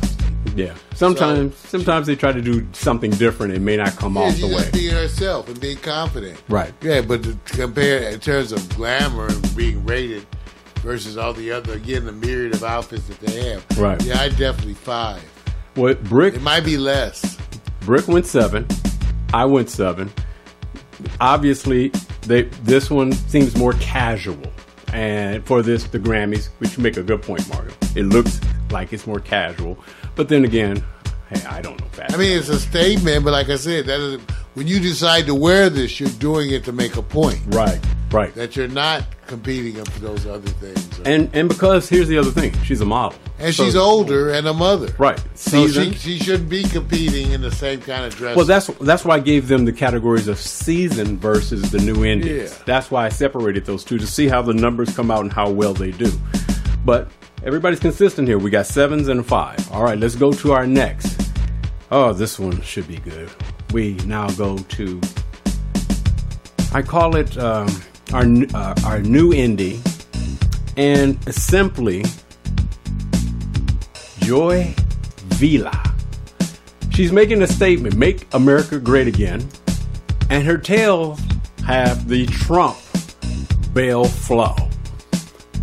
Yeah. Sometimes, sometimes they try to do something different. It may not come Yeah, off the way. just being herself and being confident. Right. Yeah, but to compare in terms of glamour and being rated versus all the other again the myriad of outfits that they have. Right. Yeah, I definitely five. Well, Brick It might be less. Brick went seven. I went seven. Obviously, they this one seems more casual, and for this the Grammys, which you make a good point, Mario. It looks like it's more casual, but then again, hey, I don't know fashion. I mean, it's a statement, but like I said, that is when you decide to wear this, you're doing it to make a point right, right, that you're not competing for those other things. and and because here's the other thing, she's a model, And So- she's older and a mother, right? So Season. she, she shouldn't be competing in the same kind of dress. Well, that's that's why I gave them the categories of season versus the new indies. Yeah. That's why I separated those two to see how the numbers come out and how well they do. But everybody's consistent here. We got sevens and a five. All right, let's go to our next. Oh, this one should be good. We now go to. I call it um, our uh, our new indie, and simply Joy Villa. She's making a statement, make America great again, and her tails have the Trump bail flow.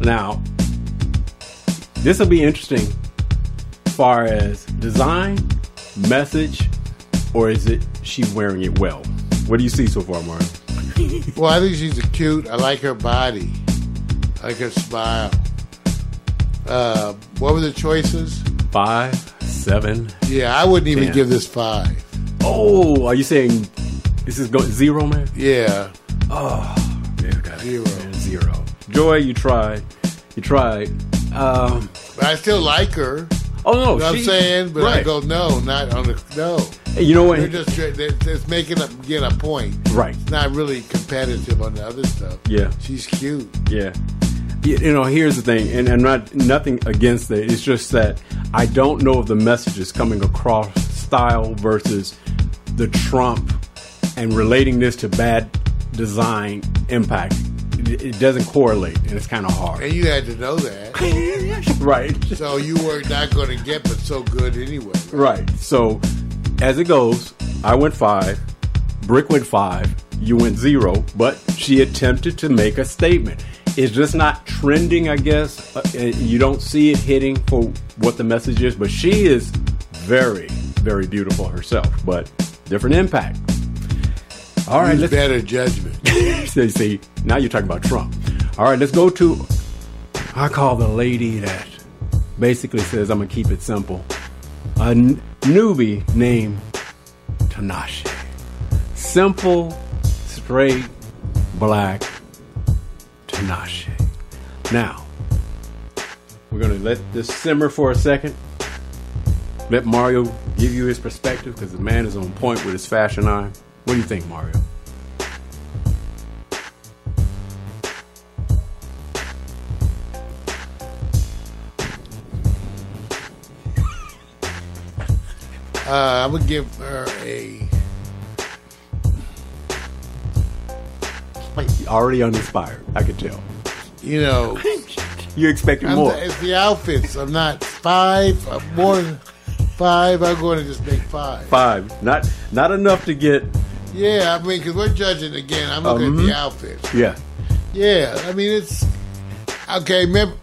Now, this will be interesting far as design, message, or is it she wearing it well? What do you see so far, Mario? well, I think she's cute. I like her body. I like her smile. Uh, what were the choices? Five, seven. Yeah, I wouldn't even Ten. give this five. Oh, are you saying this is going zero, man? Yeah, got it. Zero. Man, zero. Joy, you tried. You tried. Um, but I still like her. oh no, You know what I'm saying? But I go, no, not on the no. You know what? They're just they're, they're making up getting a point. Right. It's not really competitive on the other stuff. Yeah. she's cute. Yeah. You you know, here's the thing, and I'm not nothing against it. It's just that I don't know if the message is coming across style versus the Trump and relating this to bad design impact. It, doesn't correlate, and it's kind of hard. And you had to know that. right. so you were not going to get but so good anyway. Right. So, as it goes, I went five, Brick went five, you went zero, but she attempted to make a statement. It's just not trending, I guess. Uh, you don't see it hitting for what the message is, but she is very, very beautiful herself, but different impact. All right, better judgment. see, now you're talking about Trump. All right, let's go to. I call the lady that basically says, I'm going to keep it simple. A n- newbie named Tinashe. Simple, straight, black Tinashe. Now, we're going to let this simmer for a second. Let Mario give you his perspective because the man is on point with his fashion eye. What do you think, Mario? Uh, I would give her a. already uninspired. I could tell. You know, You expected I'm more. the- it's the outfits. I'm not five. I'm more than five. I'm going to just make five. Five, not not enough to get. Yeah, I mean, because we're judging again. I'm looking Mm-hmm. at the outfits. Yeah, Yeah, I mean it's okay. Remember,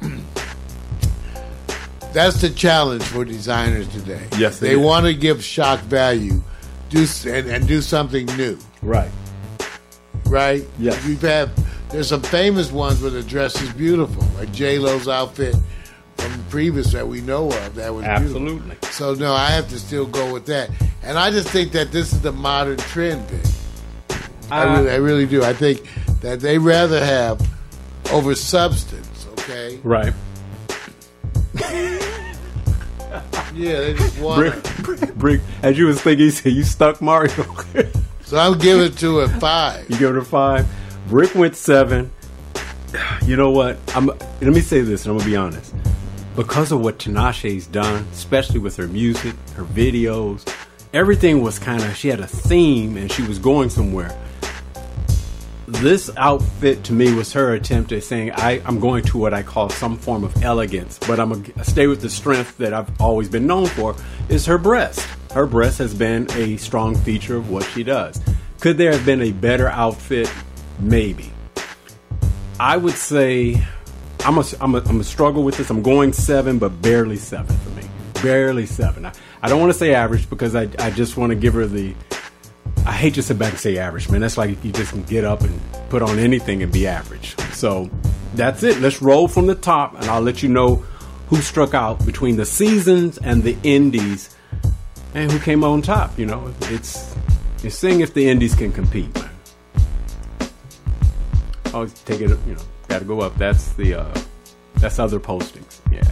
that's the challenge for designers today. Yes, it they want to give shock value, do and, and do something new, right. right? Yes. we've had there's some famous ones where the dress is beautiful, like J Lo's outfit from the previous that we know of. That was beautiful. Absolutely. So no, I have to still go with that, and I just think that this is the modern trend, Vic. I Uh, really, I really do. I think that they rather have over substance. Okay. Right. Yeah, they just want. Brick, brick, brick. As you was thinking, you said you stuck Mario. So I'm giving it to a five. you give it a five. Brick went seven. You know what? I'm. Let me say this, and I'm gonna be honest. Because of what Tinashe's done, especially with her music, her videos, everything was kind of. She had a theme, and she was going somewhere. This outfit to me was her attempt at saying, I, I'm going to what I call some form of elegance, but I'm to stay with the strength that I've always been known for, is her breast. Her breast has been a strong feature of what she does. Could there have been a better outfit? Maybe. I would say I'm a, I'm a, I'm a struggle with this. I'm going seven, but barely seven for me. Barely seven. I, I don't want to say average because I, I just want to give her the. I hate to sit back and say average, man. That's like if you just can get up and put on anything and be average. So that's it. Let's roll from the top, and I'll let you know who struck out between the seasons and the indies, and who came on top. You know, it's it's seeing if the indies can compete, man. Always take it. You know, got to go up. That's the uh, that's other postings. Yeah.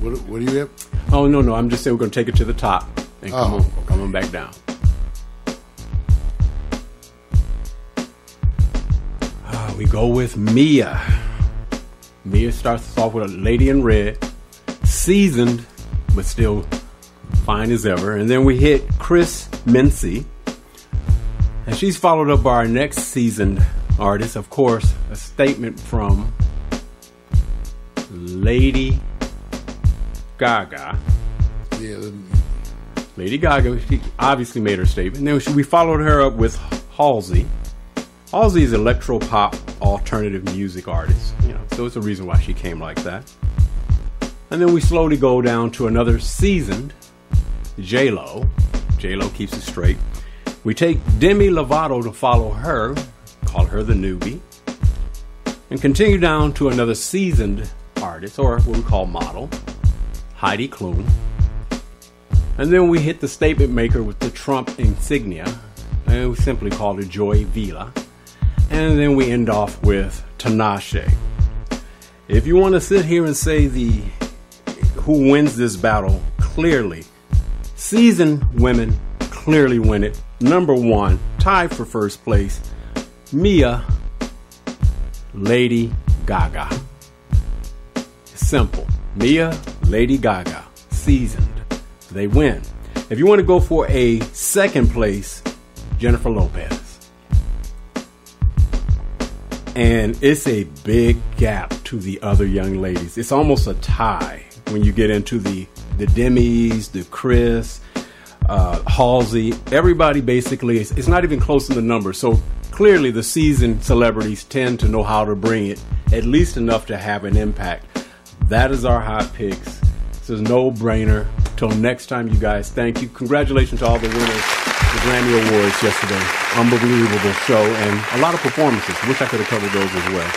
What, what do you have? Oh no no, I'm just saying we're gonna take it to the top and come Oh. on, come on back down. We go with Mya. Mya starts us off with a lady in red, seasoned but still fine as ever, and then we hit Chris Mincy, and she's followed up by our next seasoned artist, of course, a statement from Lady Gaga. Yeah, Lady Gaga, she obviously made her statement. Then we followed her up with Halsey. Halsey is electro pop alternative music artist, you know, so it's a reason why she came like that. And then we slowly go down to another seasoned J Lo. J Lo keeps it straight. We take Demi Lovato to follow her, call her the newbie, and continue down to another seasoned artist, or what we call model, Heidi Klum. And then we hit the statement maker with the Trump insignia, and we simply call her Joy Villa. And then we end off with Tinashe. If you want to sit here and say the who wins this battle, clearly, seasoned women clearly win it. Number one, tied for first place, Mya, Lady Gaga. Simple. Mya, Lady Gaga, seasoned. They win. If you want to go for a second place, Jennifer Lopez. And it's a big gap to the other young ladies. It's almost a tie when you get into the the Demis, the Chris, uh, Halsey. Everybody basically, it's, it's not even close in the numbers. So clearly, the seasoned celebrities tend to know how to bring it at least enough to have an impact. That is our HOtt PiXX. This is no brainer. Till next time, you guys. Thank you. Congratulations to all the winners the Grammy Awards yesterday. Unbelievable show and a lot of performances. Wish I could have covered those as well.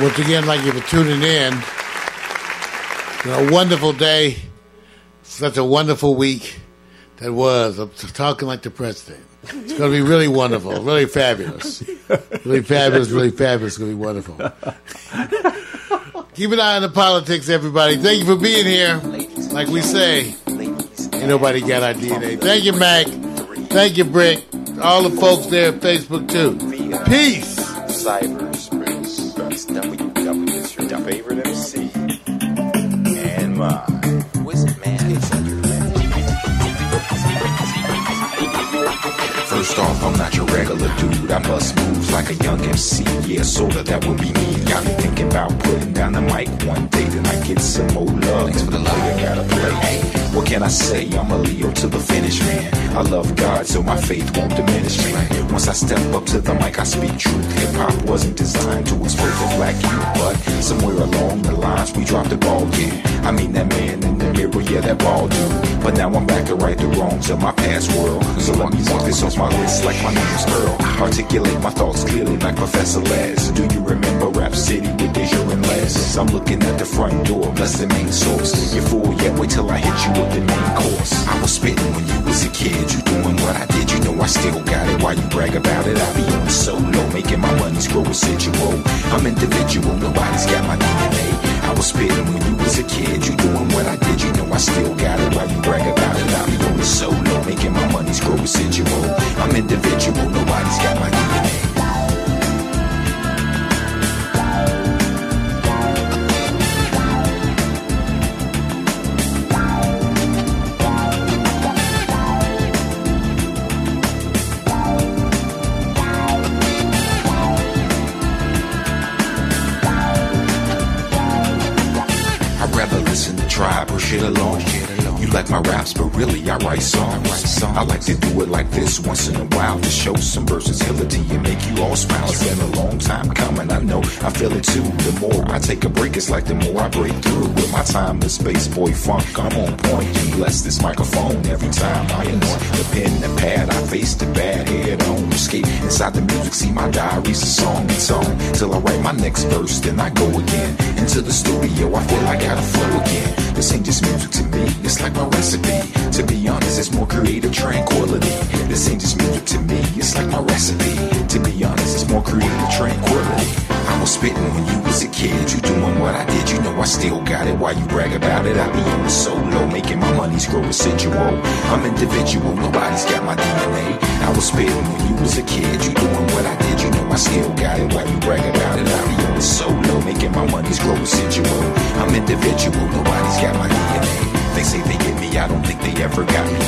Once again, thank you for tuning in. A wonderful day. Such a wonderful week that was. I'm talking like the president. It's going to be really wonderful, really fabulous. Really fabulous, really fabulous. It's going to be wonderful. Keep an eye on the politics, everybody. Thank you for being here. Like we say, ain't nobody got our DNA. Thank you, Mac. Thank you, Brick. All the folks there at Facebook, too. Peace. Cyberspace. That's WW. It's your favorite MC. And uh, mine. What's it, man? First off, I'm not your regular dude. I bust moves like a young MC. Yeah, sorta, that would be me. Got me thinking about putting down the mic one day. Then I get some more love. Thanks for the love. I gotta play. Hey, what can I say? I'm a Leo to the finish, man. I love God, so my faith won't diminish me. Once I step up to the mic, I speak truth. Hip hop wasn't designed to exploit the black youth, but somewhere along the lines we dropped the ball. Yeah, I mean that man in the mirror, yeah, that ball dude. But now I'm back to right the wrongs of my past world. So let me walk this off my list like my name's Earl. Articulate my thoughts clearly like Professor Les. Do you remember Rap City with Deja and Les? I'm looking at the front door, bless the main source. You fool, yet, wait till I hit you with the main course. I was spitting when you was a kid, you doing what I did, you know I still got it. Why you brag about it? I be on solo, making my money's grow residual. I'm individual, nobody's got my DNA. I was spitting when you was a kid, you doing what I did, you know I still got it. Why you brag about it? I be the solo, making my money's grow residual. I'm individual, nobody's got my DNA. Shit alone. Like my raps, but really I write songs. I like to do it like this once in a while to show some versatility and make you all smile. It's been a long time coming, I know. I feel it too. The more I take a break, it's like the more I break through. With my time, the space boy funk, I'm on. And bless this microphone every time I anoint the pen, the pad. I face the bad head on. Escape inside the music, see my diaries, a song and song. Till I write my next verse, then I go again. Into the studio, I feel I gotta flow again. This ain't just music to me, it's like my recipe. To be honest, it's more creative tranquility. This ain't just music to me, it's like my recipe. To be honest, it's more creative tranquility. I was spitting when you was a kid. You doing what I did, you know I still got it. Why you brag about it? I be on the solo, making my money's grow residual. I'm individual, nobody's got my DNA. I was spitting when you was a kid. You doing what I did, you know I still got it. Why you brag about it? I be on the solo, making my money's grow residual. I'm individual, nobody's got my DNA. They say they get me, I don't think they ever got me.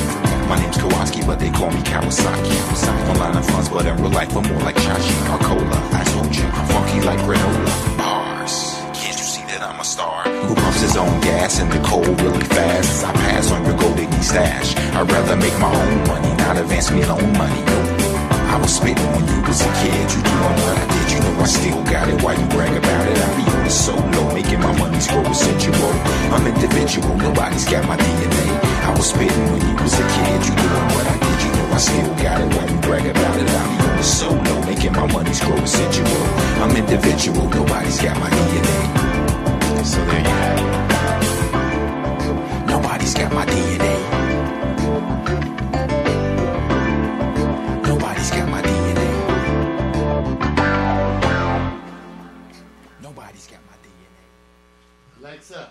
My name's Kowalski, but they call me Kawasaki. Online I'm funds, but in real life I'm more like Chachi or Cola. I told you, I'm funky like granola. Bars. Can't you see that I'm a star? Who pumps his own gas in the cold really fast? I pass on your gold digging stash. I'd rather make my own money, not advance me loan money. Nope. I was spitting when you was a kid. You doing what I did, you know I still got it. Why you brag about it? I be on the solo, making my money's grow residual. I'm individual, nobody's got my DNA. I was spitting when you was a kid. You doing what I did, you know I still got it. Why you brag about it? I be on the solo, making my money's grow residual. I'm individual, nobody's got my DNA. So there you it. Nobody's got my DNA. Nobody's got my DNA. Nobody's got my DNA. Alexa.